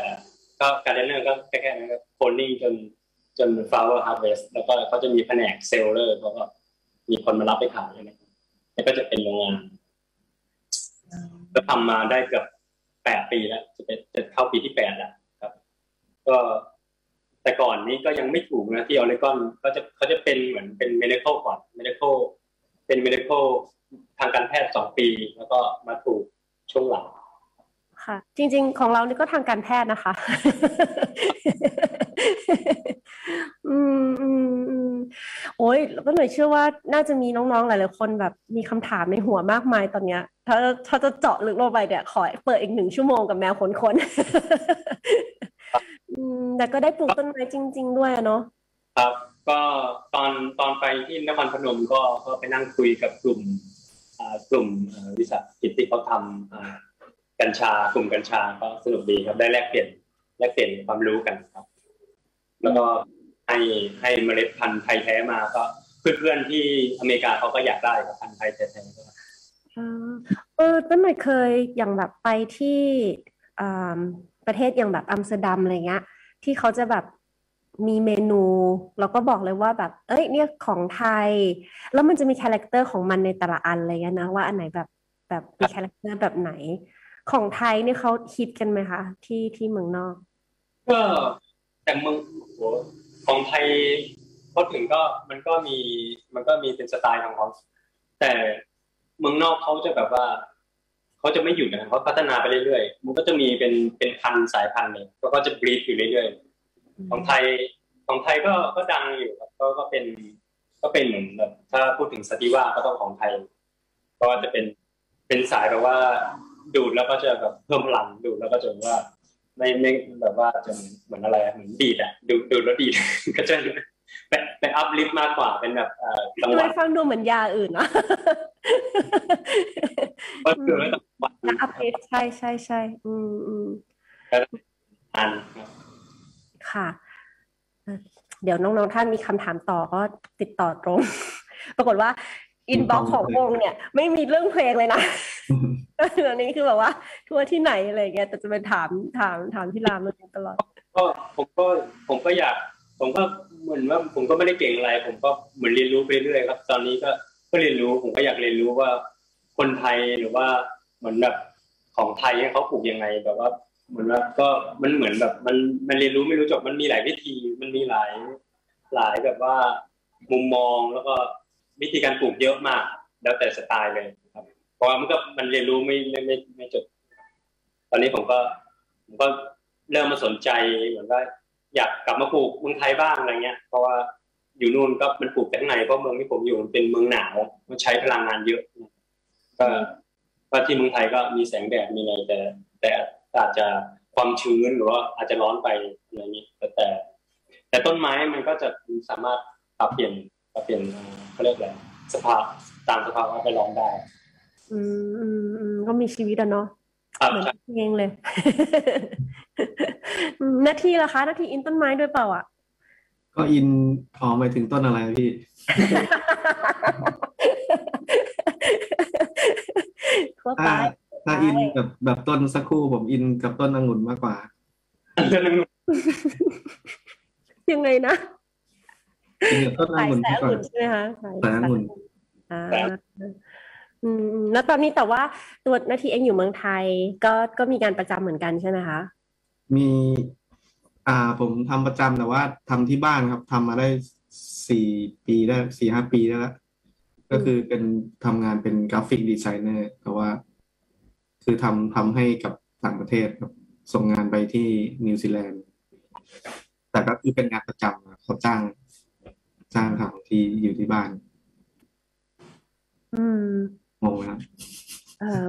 ก็ gardener ก็แค่ๆนั้นก็โคลนนิ่งจนจน flower harvest แล้วก็เขาจะมีแผนก seller เขาก็มีคนมารับไปขายนะครับแล้วก็จะเป็นโรงงานก็ทำมาได้เกือบ แปดปีแล้วจะเป็นจะเข้าปีที่แปดแล้วครับ ก็แต่ก่อนนี้ก็ยังไม่ถูกนะที่ออริกอนก็จะเขาจะเป็นเหมือนเป็น medical ก่อน medical เป็น medical ทางการแพทย์สองปี แล้วก็มาถูกช่วงหลัง ค่ะ จริง ๆ ของเรานี่ก็ทางการแพทย์นะคะ อืมอืมอืมโอ้ยแล้วก็หน่อยเชื่อว่าน่าจะมีน้องๆ หลายๆคนแบบมีคำถามในหัวมากมายตอนเนี้ย ถ้าถ้าจะเจาะลึกลงไปเนี่ยขอเปิดอีกหนึ่งชั่วโมงกับแมวขนคนอืมแต่ก็ได้ปลูกต้นไม้จริง ๆ ด้วยเนาะครับ ก็ตอนตอนไปที่นครพนมก็ก็ไปนั่งคุยกับกลุ่มกลุ่มวิสาหกิจที่เขาทำ กัญชากลุ่มกัญชาก็สนุกดีครับได้แลกเปลี่ยนแลกเปลี่ยนความรู้กันครับ แล้วก็ให้ให้เมล็ดพันธุ์ไทยแท้มาก็เพื่อนๆที่อเมริกาเขาก็อยากได้ครับพันธุ์ไทยแท้ๆก็อ่าเออต้นหน่อยเคยอย่างแบบไปที่ประเทศอย่างแบบอัมสเตอร์ดัมอะไรเงี้ย ที่เขาจะแบบมีเมนูแล้วก็บอกเลยว่าแบบ เอ้ย เนี่ยของไทย แล้วมันจะมี character ของมันในแต่ละอันอะไรเงี้ยนะว่าอันไหนแบบแบบมี character แบบไหน ของไทยเนี่ยเขาฮิตกันไหมคะ ที่ที่เมืองนอก ก็แต่เมืองโหของไทยพูดถึงก็มันก็มีมันก็มีเป็นสไตล์ของเขาแต่เมืองนอกเขาจะแบบว่าเขาจะไม่หยุดนะเขาพัฒนาไปเรื่อยๆ มันก็จะมีเป็นเป็นพันธุ์สายพันธุ์เลยแล้วก็จะบรีดอยู่เรื่อยๆ ของไทยของไทยก็ก็ดังอยู่ครับก็ก็เป็นก็เป็นเหมือนแบบถ้าพูดถึงสติว่าก็ต้องของไทย ก็จะเป็นเป็นสายแบบว่า ดูดแล้วก็จะแบบเพิ่มพลังดูดแล้วก็จะแบบว่าไม่ไม่แบบว่าจะเหมือนอะไรอะเหมือนดีดอะดูดดูดแล้วดีดก็จะไปไปอัพลิฟต์มากกว่าเป็นแบบเอ่อจังหทำไมวะฟังดูเหมือนยาอื่นเนาะก็คือแล้วจังหวะยาอัพเดทใช่ใช่ใช่อืมอืมอันครับค่ะเอ่อเดี๋ยวน้องๆท่านมีคำถามต่อก็ติดต่อตรง ปรากฏว่า อินบ็อกของวงเนี่ย ไม่มีเรื่องเพลงเลยนะอันนี้คือแบบว่า ทัวร์ที่ไหนอะไรเงี้ยแต่จะไปถามถามถามพี่รามมาตลอด ก็ผมก็ผมก็อยาก ผมก็เหมือนว่าผมก็ไม่ได้เก่งอะไร ผมก็เหมือนเรียนรู้ไปเรื่อยๆครับ ตอนนี้ก็ก็เรียนรู้ผมก็อยากเรียนรู้ว่า คนไทยหรือว่าเหมือนแบบของไทยเขาปลูกยังไงแบบว่าเหมือนว่าก็มันเหมือนแบบมันมันเรียนรู้ไม่รู้จบมันมีหลายวิธีมันมีหลายหลายแบบว่ามุมมองแล้วก็ วิธีการปลูกเยอะมาก แล้วแต่สไตล์เลยครับเพราะว่ามันก็มันเรียนรู้ไม่ไม่ไม่ไม่จบ ตอนนี้ผมก็ผมก็เริ่มมาสนใจเหมือนว่าอยากกลับมาปลูกเมืองไทยบ้างอะไรเงี้ย เพราะว่าอยู่นู่นก็มันปลูกแต่ข้างในเพราะเมืองที่ผมอยู่มันเป็นเมืองหนาวมันใช้พลังงานเยอะก็ก็ที่เมืองไทยก็มีแสงแดดมีอะไรแต่ แต่อาจจะความชื้นหรือว่าอาจจะร้อนไปอะไรอย่างนี้แต่แต่ แต่ต้นไม้มันก็จะสามารถปรับเปลี่ยน ปรับเปลี่ยนเอ่อเขาเรียกอะไรสภาพตามสภาพแวดล้อมได้ อืมอืมอืมก็มีชีวิตอะเนาะครับเหมือนใช่เพลงเลยอืมหน้าที่ล่ะคะหน้าที่อินต้นไม้ด้วยเปล่าอะ ก็อินอ๋อหมายถึงต้นอะไรพี่ทั่วไปถ้าถ้าอินแบบแบบต้นสักครู่ผมอินกับต้นองุ่นมากกว่าเรื่องนึงยังไงนะอินกับ ต้นอสายงุ่นสายมากกว่าองุ่นใช่ไหมคะสายสายองุ่นอ่าอืมอืมแล้วตอนนี้แต่ว่าตัวหน้าที่เองอยู่เมืองไทย ก็ก็มีงานประจำเหมือนกันใช่ไหมคะมี อ่าผมทำประจำแต่ว่าทำที่บ้านครับทำมาได้สี่ปีได้สี่ห้าปีได้แล้วก็คือเป็นทำงานเป็น graphic designer แต่ว่า คือทำทำให้กับต่างประเทศครับ ส่งงานไปที่นิวซีแลนด์แต่ก็คือเป็นงานประจำอะเขาจ้าง จ้างทำที่อยู่ที่บ้าน อืมงงไหมครับเอ่อ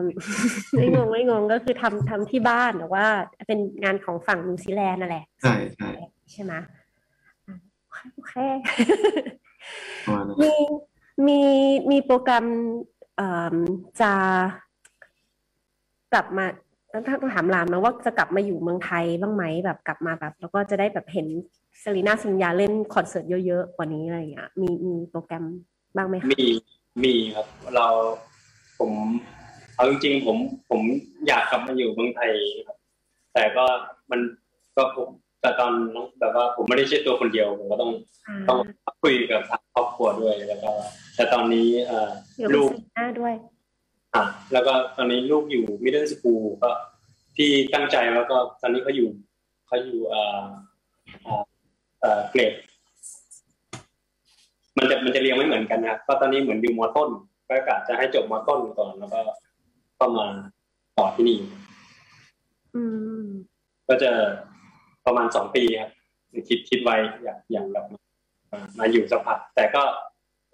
ไม่งงไม่งงก็คือทำทำที่บ้านแต่ว่า เป็นงานของฝั่งนิวซีแลนด์นั่นแหละ ใช่ใช่ใช่ไหมอะโอเคประมาณนั้นมีมีมีโปรแกรมเอ่อจะกลับมาถ้าต้องถามรามนะว่าจะกลับมาอยู่เมืองไทยบ้างไหมแบบกลับมาแบบ แล้วก็จะได้แบบเห็น เซรีนาซิงยาเล่นคอนเสิร์ตเยอะๆกว่านี้อะไรอย่างเงี้ยมีมีโปรแกรมบ้างไหมคะมีมีครับ เราผมเอาจริงๆผมผมอยากกลับมาอยู่เมืองไทยครับ แต่ก็มันก็ผมแต่ตอนแบบว่าผมไม่ได้ใช่ตัวคนเดียวผมก็ต้องอ่าต้องคุยกับทางครอบครัวด้วยแล้วก็แต่ตอนนี้เอ่อเดี๋ยวลูกมีหน้าด้วยอะแล้วก็ตอนนี้ลูกอยู่มิดเดิลสคูลก็ที่ตั้งใจแล้วก็ตอนนี้เขาอยู่เขาอยู่เอ่อ เอ่อเอ่อเกรดมันจะมันจะเรียงไม่เหมือนกันนะครับก็ตอนนี้เหมือนอยู่มต้นก็กะจะให้จบมต้นก่อนแล้วก็เข้ามาต่อที่นี่อืมก็จะประมาณสองปีครับคิดคิดไว้อยากอยากแบบมามาอยู่สักพักแต่ก็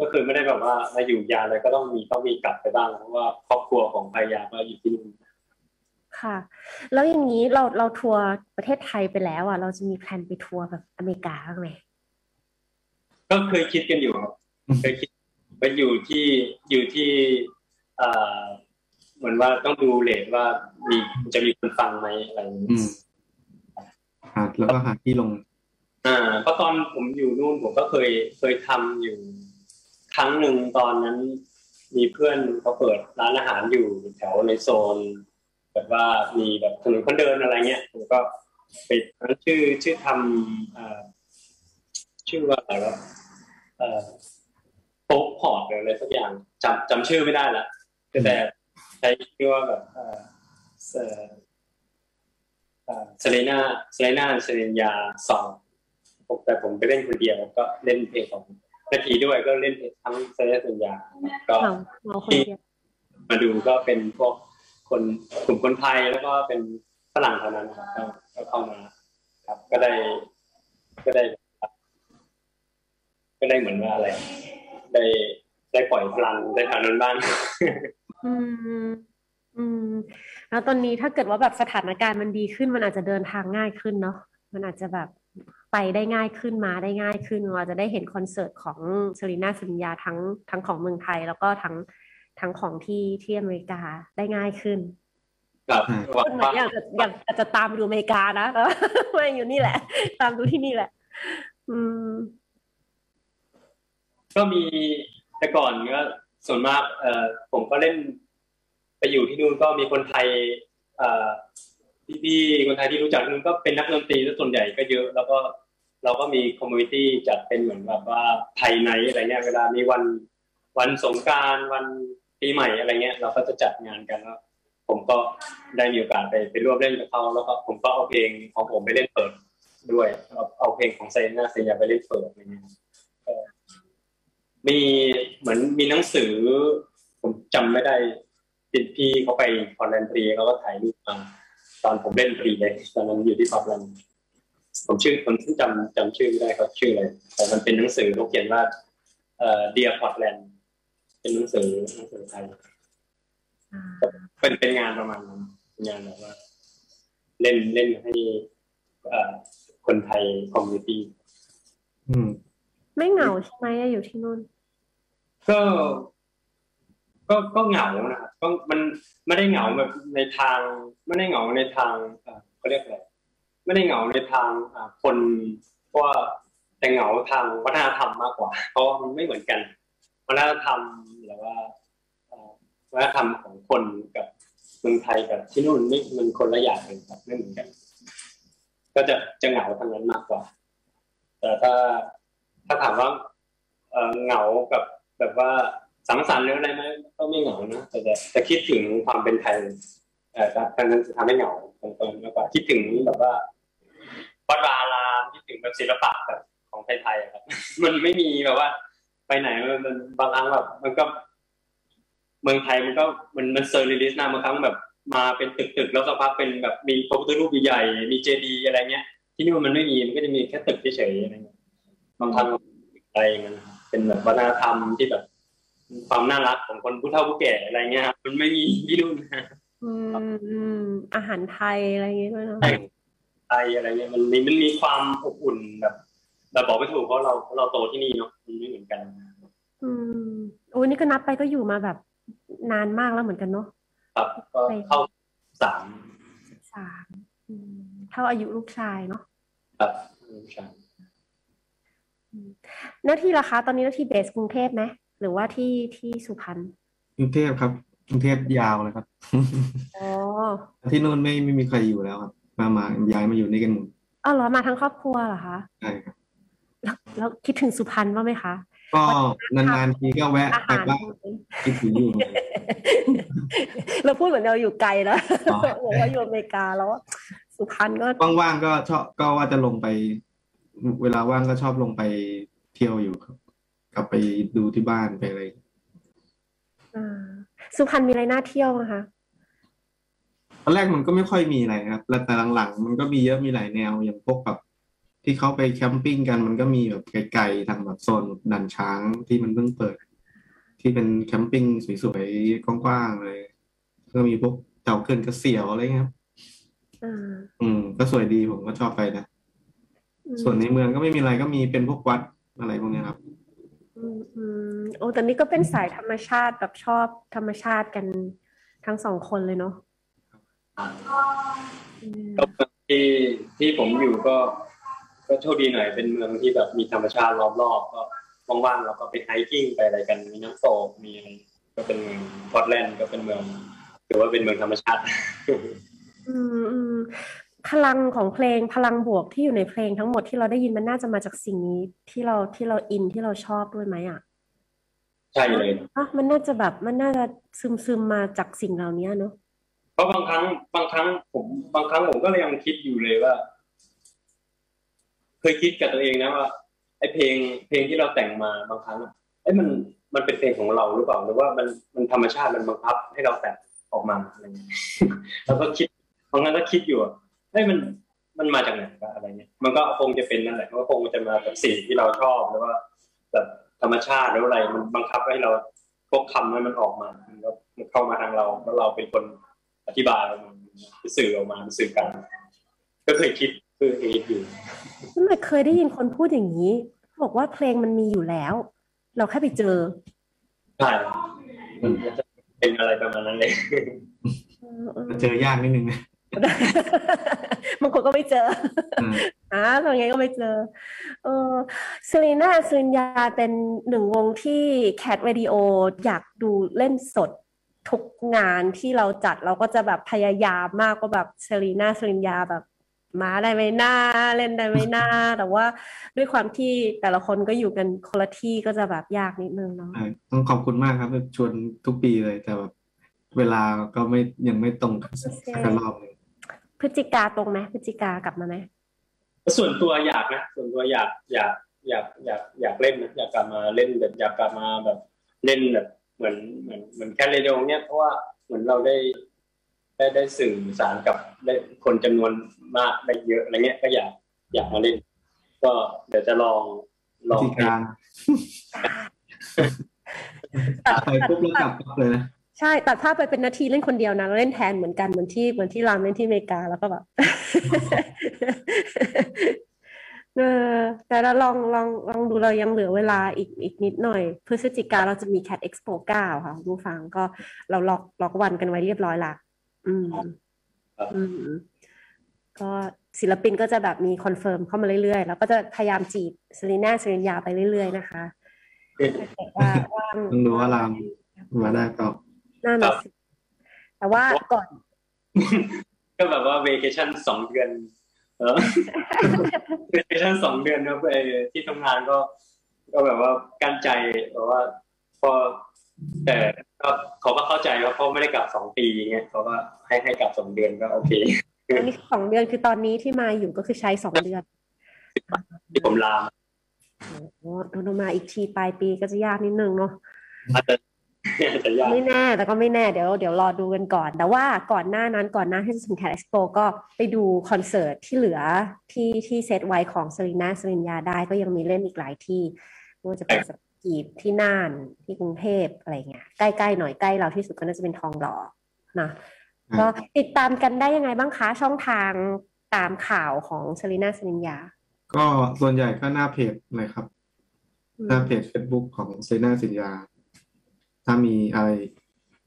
ก็คือไม่ได้แบบว่ามาอยู่ยาวเลยก็ต้องมีต้องมีกลับไปบ้างเพราะว่าครอบครัวของภรรยาก็อยู่ที่นู่น ค่ะ แล้วอย่างนี้เราเราทัวร์ประเทศไทยไปแล้วอะ เราจะมีแพลนไปทัวร์แบบอเมริกาบ้างไหมก็เคยคิดกันอยู่ครับเคยคิดไปอยู่ที่อยู่ที่เอ่อเหมือนว่าต้องดูเลทว่ามีจะมีคนฟังไหมอะไรอย่างนี้อืมหาแล้วก็หาที่ลง อ่าเพราะตอนผมอยู่นู่นผมก็เคยเคยทำอยู่ครั้งหนึ่งตอนนั้น มีเพื่อนเขาเปิดร้านอาหารอยู่แถวในโซน แบบว่ามีแบบถนนคนเดินอะไรเงี้ยผมก็ไปนั้นชื่อชื่อทำอ่าชื่อว่าอะไรวะเอ่อโป๊กพอร์ตหรืออะไรสักอย่างจำจำชื่อไม่ได้ละแต่ใช้ชื่อว่าแบบเอ่อเอ่อเอ่อเซเลนาเซเลนาเซเลนยาสองผมแต่ผมไปเล่นคนเดียวก็เล่นเพลงของนาทีด้วยก็เล่นเพลงทั้งเซเลนาเซเลนยาก็เราเราคนเดียวมาดูก็เป็นพวก คนกลุ่มคนไทยแล้วก็เป็นฝรั่งเท่านั้นครับก็เข้ามาครับ ก็ได้ ก็ได้ ก็ได้เหมือนว่าอะไร ได้ได้ปล่อยพลังได้ทางนั้นบ้างอืมอืมแล้วตอนนี้ถ้าเกิดว่าแบบสถานการณ์มันดีขึ้น มันอาจจะเดินทางง่ายขึ้นเนาะมันอาจจะแบบไปได้ง่ายขึ้นมาได้ง่ายขึ้นเราจะได้เห็นคอนเสิร์ตของเซรีนาสัญญาทั้งทั้งของเมืองไทย แล้วก็ทั้ง ทั้งของที่ที่อเมริกาได้ง่ายขึ้นครับอืมหวัคงนไหนว่าอยากจะอยากอาจจะตามไปดูอเมริกานะแต่ว่าไม่อยู่นี่แหละ ตามดูที่นี่แหละ อืม ก็มีแต่ก่อนก็ส่วนมากเอ่อผมก็เล่น ไปอยู่ที่นู่นก็มีคนไทย เอ่อพี่ๆคนไทยที่รู้จักนู่นก็เป็นนักดนตรีแล้วส่วนใหญ่ก็เยอะ แล้วก็เราก็มี community จัดเป็นเหมือนแบบว่า Thai Night อะไรเงี้ยเวลามีวันวันสงกรารวัน ปีใหม่อะไรเงี้ย เราก็จะจัดงานกันแล้วผมก็ได้มีโอกาสไปไปร่วมเล่นกับเขาแล้วก็ผมก็เอาเพลงของผมไปเล่นเปิดด้วยเอาเอาเพลงของเซนนาเซียไปเล่นเปิดอะไรเงี้ยมีเหมือนมีหนังสือ ผมจำไม่ได้ติดพี่เขาไปคอนแลนตรีเขาก็ถ่ายรูปมาตอนผมเล่นตรีเลยตอนนั้นอยู่ที่พอร์แลนด์ผมชื่อผมจำจำชื่อไม่ได้เขาชื่ออะไรแต่มันเป็นหนังสือเขาเขียนว่าเอ่อ Dear Portland เป็นหนังสือหนังสือไทยอ่าเป็นเป็นงานประมาณนั้นเป็นงานแบบว่า เล่นเล่นให้เอ่อคนไทย communityอืมไม่เหงาใช่ไหมอะอยู่ที่นู่นก็ ก็ก็เหงานะครับก็มันไม่ได้เหงาแบบในทาง ไม่ได้เหงาในทางเอ่อเขาเรียกอะไรไม่ได้เหงาในทางอ่าคนเพราะว่าแต่เหงาทางวัฒนธรรมมากกว่า เพราะว่ามันไม่เหมือนกัน วัฒนธรรมหรือว่าวัฒนธรรมของคนกับเมืองไทยกับที่นู่นไม่มันคนละอย่างกันครับไม่เหมือนกัน ก็จะจะเหงาทางนั้นมากกว่า แต่ถ้าถ้าถามว่าเหงากับแบบว่าสังสรรค์หรืออะไรไหมก็ไม่เหงานะแต่จะจะคิดถึงความเป็นไทยเอ่อการนั้นจะทำให้เหงาตรงๆมากกว่าคิดถึงแบบว่าวัดวาอารามคิดถึงแบบศิลปะแบบของไทยๆครับ มันไม่มีแบบว่า ไปไหนมันมันบางครั้งแบบ มันก็ เมืองไทยมันก็มันมันเซอร์เรลิสนะบางครั้งแบบมาเป็นตึกๆแล้วสักพักเป็นแบบมีพระพุทธรูปใหญ่ๆมีเจดีย์อะไรเงี้ย ที่นี่มันไม่มีมันก็จะมีแค่ตึกเฉยๆอะไรเงี้ยบางครั้งอะไรอย่างเงี้ยนะครับเป็นแบบวัฒนธรรมที่แบบ ความน่ารักของคนผู้เฒ่าผู้แก่อะไรเงี้ยครับมันไม่มีที่นู่นนะอืมอืมอาหารไทยอะไรอย่างเงี้ยด้วยเนาะไทยอะไรเงี้ยมันมีมันมีความอบอุ่นแบบ แบบบอกไม่ถูกเพราะเราเราโตที่นี่เนาะมันไม่เหมือนกัน อืมโอ้ยนี่ก็นับไปก็อยู่มาแบบนานมากแล้วเหมือนกันเนาะครับก็เข้าสามสามอืมเท่าอายุลูกชายเนาะครับใช่หน้าที่ล่ะคะ ตอนนี้หน้าที่เบสกรุงเทพไหมหรือว่าที่ที่สุพรรณกรุงเทพครับกรุงเทพยาวเลยครับอ๋อที่นู่นไม่ไม่มีใครอยู่แล้วครับ มามาย้ายมาอยู่นี่กันหมดอ้าวเหรอมาทั้งครอบครัวเหรอคะใช่ครับ แล้วแล้วคิดถึงสุพรรณบ้างไหมคะ ก็นานๆทีก็แวะอาไปหารบ้างคิดถึงอยู่เหมือนกันเราพูดเหมือนเราอยู่ไกลแล้วอ๋อบอกว่าอยู่อเมริกาแล้วอะสุพรรณก็ว่างๆก็ชอบก็ว่าจะลงไป เวลาว่างก็ชอบลงไปเที่ยวอยู่ครับ กลับไปดูที่บ้านไปอะไรอ่าสุพรรณมีอะไรน่าเที่ยวนะคะตอนแรกมันก็ไม่ค่อยมีอะไรครับแล้วแต่หลังๆ มันก็มีเยอะมีหลายแนวอย่างพวกแบบ ที่เขาไปแคมปิ้งกันมันก็มีแบบไกลๆทางแบบโซนดันช้างที่มันเพิ่งเปิด ที่เป็นแคมปิ้งสวยๆกว้างๆเลย ก็มีพวกเต่าเกินกระเสียวอะไรเงี้ยครับอ่าอืม ก็สวยดีผมก็ชอบไปนะอืมส่วนในเมืองก็ไม่มีอะไรก็มีเป็นพวกวัดอะไรพวกเนี้ยครับอืมอืมโอ้แต่นี่ก็เป็นสายธรรมชาติแบบชอบธรรมชาติกันทั้งสองคนเลยเนาะอืมก็เมืองที่ที่ผมอยู่ก็ ก็โชคดีหน่อยเป็นเมืองที่แบบมีธรรมชาติล้อมรอบก็ว่างๆเราก็ไปไฮกิ้งไปอะไรกันมีน้ำตกมีอะไรก็เป็นเมืองพอร์ตแลนด์ก็เป็นเมืองถือว่าเป็นเมืองธรรมชาติ อืมพลังของเพลงพลังบวกที่อยู่ในเพลงทั้งหมดที่เราได้ยินมันน่าจะมาจากสิ่งนี้ที่เราที่เราอินที่เราชอบด้วยไหมอะใช่เลยอะมันน่าจะแบบมันน่าจะซึมซึมมาจากสิ่งเหล่านี้เนอะเพราะบางครั้งบางครั้งผมบางครั้งผมก็เลยยังคิดอยู่เลยว่า เคยคิดกับตัวเองนะว่าไอ้เพลงเพลงที่เราแต่งมาบางครั้งไอ้มันมันเป็นเพลงของเราหรือเปล่าหรือว่ามันมันธรรมชาติมันบังคับให้เราแต่งออกมาอะไรเงี้ยแล้วก็คิดบางครั้งก็คิดอยู่ไอ้มันมันมาจากไหนอะไรเงี้ยมันก็คงจะเป็นนั่นแหละมันก็คงจะมาจากสิ่งที่เราชอบหรือว่าแบบธรรมชาติหรืออะไร มันบังคับให้เราพวกคำให้มันออกมามันก็มันเข้ามาทางเราแล้วเราเป็นคนอธิบายออกมาสื่อออกมาสื่อกันก็เคยคิด คือเออยู่ทำไมเคยได้ยินคนพูดอย่างนี้ บอกว่าเพลงมันมีอยู่แล้ว เราแค่ไปเจอใช่มันจะเป็นอะไรประมาณนั้นเลยเออเออเจอยากนิดนึงนะบางคนก็ไม่เจออืมอ่าทำไงก็ไม่เจอ เออเซรีน่าเซรินยาเป็นหนึ่งวงที่แคท r รดิโออยากดูเล่นสดทุกงานที่เราจัดเราก็จะแบบพยายามมากว่าแบบเซรีน่าเซรินยาแบบ มาได้ไหมหน้าเล่นได้ไหมหน้า แต่ว่าด้วยความที่แต่ละคนก็อยู่กันคนละที่ก็จะแบบยากนิดนึงเนาะใช่ต้องขอบคุณมากครับชวนทุกปีเลยแต่แบบเวลาก็ไม่ยังไม่ตรงกันสักรอบหนึ่งพฤศจิกาตรงไหมพฤศจิกากลับมาไหมส่วนตัวอยากนะส่วนตัวอยากอยากอยากอยากอยากเล่นนะอยากกลับมาเล่นแบบอยากกลับมาแบบเล่นแบบเหมือนเหมือนเหมือน Cat Radio เนี่ยเพราะว่าเหมือนเราได้ ได้ได้สื่อสารกับได้คนจำนวนมากได้เยอะอะไรเงี้ยก็อยากอยากมาเล่น ก็เดี๋ยวจะลองลวิองธีการตัดไปปุ๊บแล้วกลับปั๊บเลยนะใช่ตัดภาพไปเป็นนาทีเล่นคนเดียวนะเราเล่นแทนเหมือนกันเหมือนที่เหมือนที่รามเล่นที่อเมริกาแล้วก็แบบเออแต่เราลองลองลองดูเรายังเหลือเวลาอีกอีกนิดหน่อย พฤศจิกาเราจะมี Cat Expo 9 ค่ะคุณผู้ฟังก็เราล็อกล็อกวันกันไว้เรียบร้อยละ อืมอืมก็ศิลปินก็จะแบบมี confirm เข้ามาเรื่อยๆ แล้วก็จะพยายามจีบเซรีน่าเซรีนยาไปเรื่อยๆนะคะแต่ว่าว่างต้องดูว่ารามมาได้ก็น่าหนักสิแต่ว่าก่อน ก็แบบว่า vacation สองเดือนเออ vacation สองเดือนแล้วไปที่ทำงานก็ ก็แบบว่ากลั้นใจแบบว่า พอ แต่ก็เขาก็เข้าใจว่าเขาไม่ได้กลับสองปีอย่างเงี้ยเขาก็ให้ให้กลับสองเดือนก็โอเคอันนี้สองเดือนคือตอนนี้ที่มาอยู่ก็คือใช้สองเดือนที่ผมลาโอ้โดนมาอีกทีปลายปีก็จะยากนิดนึงเนาะอาจจะอาจจะยากไม่แน่แต่ก็ไม่แน่เดี๋ยวเดี๋ยวรอดูกันก่อน แต่ว่าก่อนหน้านั้นก่อนหน้าที่จะถึง Cat Expo ก็ไปดูคอนเสิร์ตที่เหลือที่ที่เซตไว้ของเซรีน่าเซรินยาได้ก็ยังมีเล่นอีกหลายที่ไม่ว่าจะเป็นส กีบที่น่านที่กรุงเทพอะไรเงี้ยใกล้ๆหน่อยใกล้เราที่สุดก็น่าจะเป็นทองหล่อนะก็ติดตามกันได้ยังไงบ้างคะ ช่องทางตามข่าวของเซรีน่าเซรินยา ก็ส่วนใหญ่ก็หน้าเพจเลยครับ หน้าเพจ Facebook ของเซนาสินยา ถ้ามีอะไร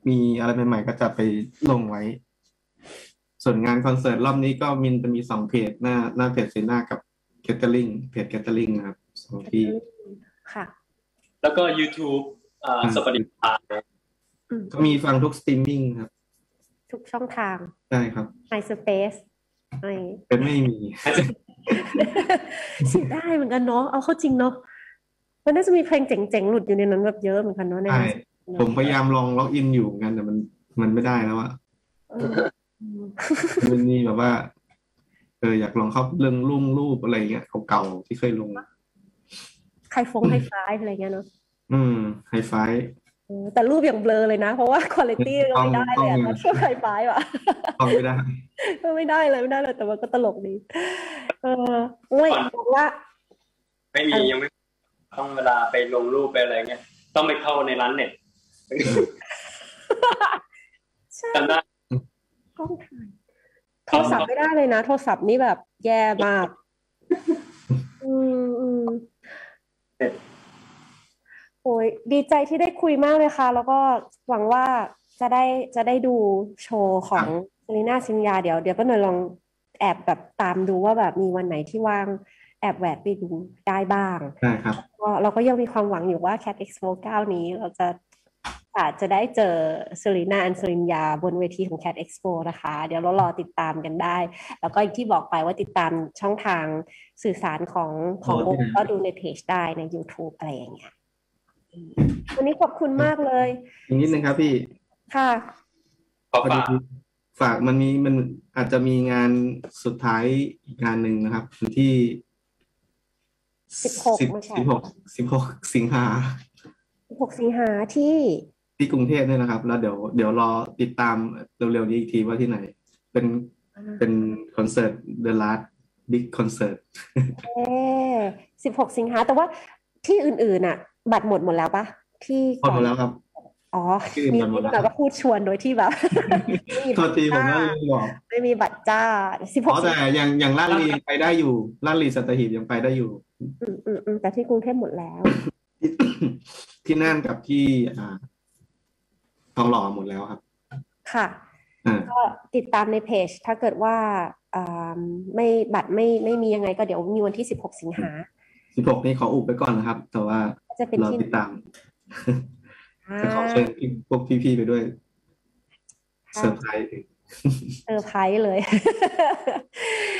มีอะไรใหม่ๆก็จะไปลงไว้ ส่วนงานคอนเสิร์ตรอบนี้ก็มินจะมีสองเพจหน้าหน้าเพจเซนากับแคตเตอริงเพจแคตเตอริงนะครับสองที่ค่ะ แล้วก็ YouTube อ่าอ่า Spotifyอืมก็มีฟังทุกสตรีมมิ่งครับ ทุกช่องทางใช่ครับ MySpace อะไรอย่างงี้เป็นไม่มีเสียดายเหมือนกันเนาะเอาเข้าจริงเนาะมันน่าจะมีเพลงเจ๋งๆ หลุดอยู่ในนั้นแบบเยอะเหมือนกันเนาะในใช่นั้นผมพยายามลอง log in อยู่เหมือนกันแต่มันมันไม่ได้แล้วอะเอออืมมันมีแบบว่าเอออยากลองเข้าเรื่องลุ่งรูปอะไรเงี้ยเก่าๆที่เคยลง ใครฟงไฮไฟว์อะไรเงี้ยเนาะอืมไฮไฟเออแต่รูปอย่างเบลอเลยนะ เพราะว่าคุณภาพก็ไม่ได้เลยอะต้องถ้าเทียบไฮไฟว์อะฟังไม่ได้ก็ไม่ได้เลยไม่ได้เลยแต่ว่าก็ตลกดีเออโอ้ยบอกว่า ไม่มียังไม่ต้องเวลาไปลงรูปไปอะไรเงี้ยต้องไปเข้าในร้านเน็ตใช่จำได้กล้องถ่ายโทรศัพท์ไม่ได้เลยนะ โทรศัพท์นี่แบบแย่มาก อืมอืม โอ้ยดีใจที่ได้คุยมากเลยค่ะ แล้วก็หวังว่าจะได้จะได้ดูโชว์ของเซรีน่าซินยาเดี๋ยวเดี๋ยวป้าหน่อยลองแอบแบบตามดูว่าแบบมีวันไหนที่ว่างแอบแหวกไปดูได้บ้างได้ครับก็เราก็ยังมีความหวังอยู่ว่า Cat Expo 9 นี้เราจะ อาจจะได้เจอเซรีนา and เซรินยาบนเวทีของ Cat Expo นะคะ เดี๋ยวเรารอติดตามกันได้ แล้วก็อย่างที่บอกไปว่าติดตามช่องทางสื่อสารของของวงก็ดูในเพจได้ใน YouTube อะไรอย่างเงี้ยอืมวันนี้ขอบคุณมากเลยอีกนิดนึงครับพี่ ค่ะขอพอฝาดีกฝากมันมีมันอาจจะมีงานสุดท้ายอีกงานหนึ่งนะครับวันที่16ไม่ใช่สิบหกสิบหกสิงหา16สิงหาที่ ที่กรุงเทพเนี่ยนะครับ แล้วเดี๋ยวเดี๋ยวรอติดตามเร็วๆนี้อีกทีว่าที่ไหน เป็นเป็นคอนเสิร์ต The Last Big Concert เอ๊16สิงหาแต่ว่าที่อื่นๆน่ะ บัตรหมดหมดแล้วปะที่พอหมดแล้วครับอ๋อที่อื่นมีบัตรหมดแล้วแบบว่าพูดชวนโดยที่แบบไม่มีโทษทีผมไม่จ้าได้บอกไม่มีบัตรจ้าสิบหอ๋กอแต่อย่างอย่างลาดลียังไปได้อยู่ลาดลีสัตหีบยังไปได้อยู่ อืมอืมอืมแต่ที่กรุงเทพหมดแล้ว ที่ที่น่านกับที่อ่า ทองหล่อหมดแล้วครับ ค่ะอ่าก็ติดตามในเพจ ถ้าเกิดว่าอ่าไม่บัตรไม่ไม่มียังไงก็เดี๋ยวมีวันที่สิบหกสิงหาสิบหกนี่ขออุบไปก่อนนะครับ แต่ว่าก็จะเป็นรอที่ติดตามอ่าจะขอเชิญพี่พวกพี่ๆไปด้วยค่ะ surprise surprise เลย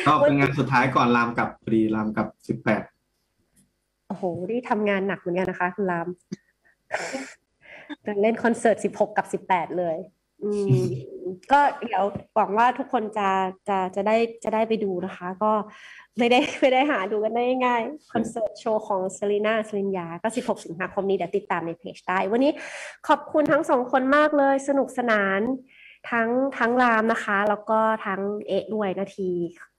ก็เป็นงานสุดท้ายก่อนรามกลับพอดีรามกลับสิบแปดโอ้โหนี่ทำงานหนักเหมือนกันนะคะ คุณราม เล่นคอนเสิร์ตสิบหกกับสิบแปดเลย อืมก็เดี๋ยวหวังว่าทุกคนจะจะจะได้จะได้ไปดูนะคะ ก็ไม่ได้ไม่ได้หาดูกันได้ง่ายคอนเสิร์ตโชว์ของเซรีนาสลินยา ก็ 16 สิงหาคมนี้เดี๋ยวติดตามในเพจได้ วันนี้ขอบคุณทั้งสองคนมากเลย สนุกสนานทั้งทั้งรามนะคะ แล้วก็ทั้งเอะด้วยนาที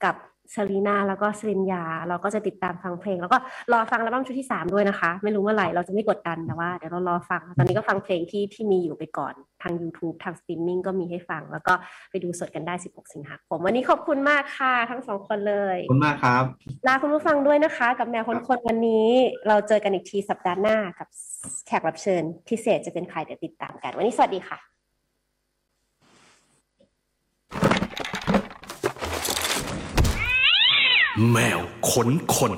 กับ เซรีนาแล้วก็สลินยา เราก็จะติดตามฟังเพลง แล้วก็รอฟังอัลบั้มชุดที่สามด้วยนะคะ ไม่รู้เมื่อไหร่เราจะไม่กดดันแต่ว่าเดี๋ยวเรารอฟัง ตอนนี้ก็ฟังเพลงที่ที่มีอยู่ไปก่อนทาง YouTube ทางสตรีมมิ่งก็มีให้ฟัง แล้วก็ไปดูสดกันได้ 16 สิงหาคมวันนี้ขอบคุณมากค่ะ ทั้งสองคนเลยขอบคุณมากครับลาคุณผู้ฟังด้วยนะคะ กับแมวคนคนวันนี้ เราเจอกันอีกทีสัปดาห์หน้ากับแขกรับเชิญพิเศษจะเป็นใครเดี๋ยวติดตามกัน วันนี้สวัสดีค่ะ แมวขนคน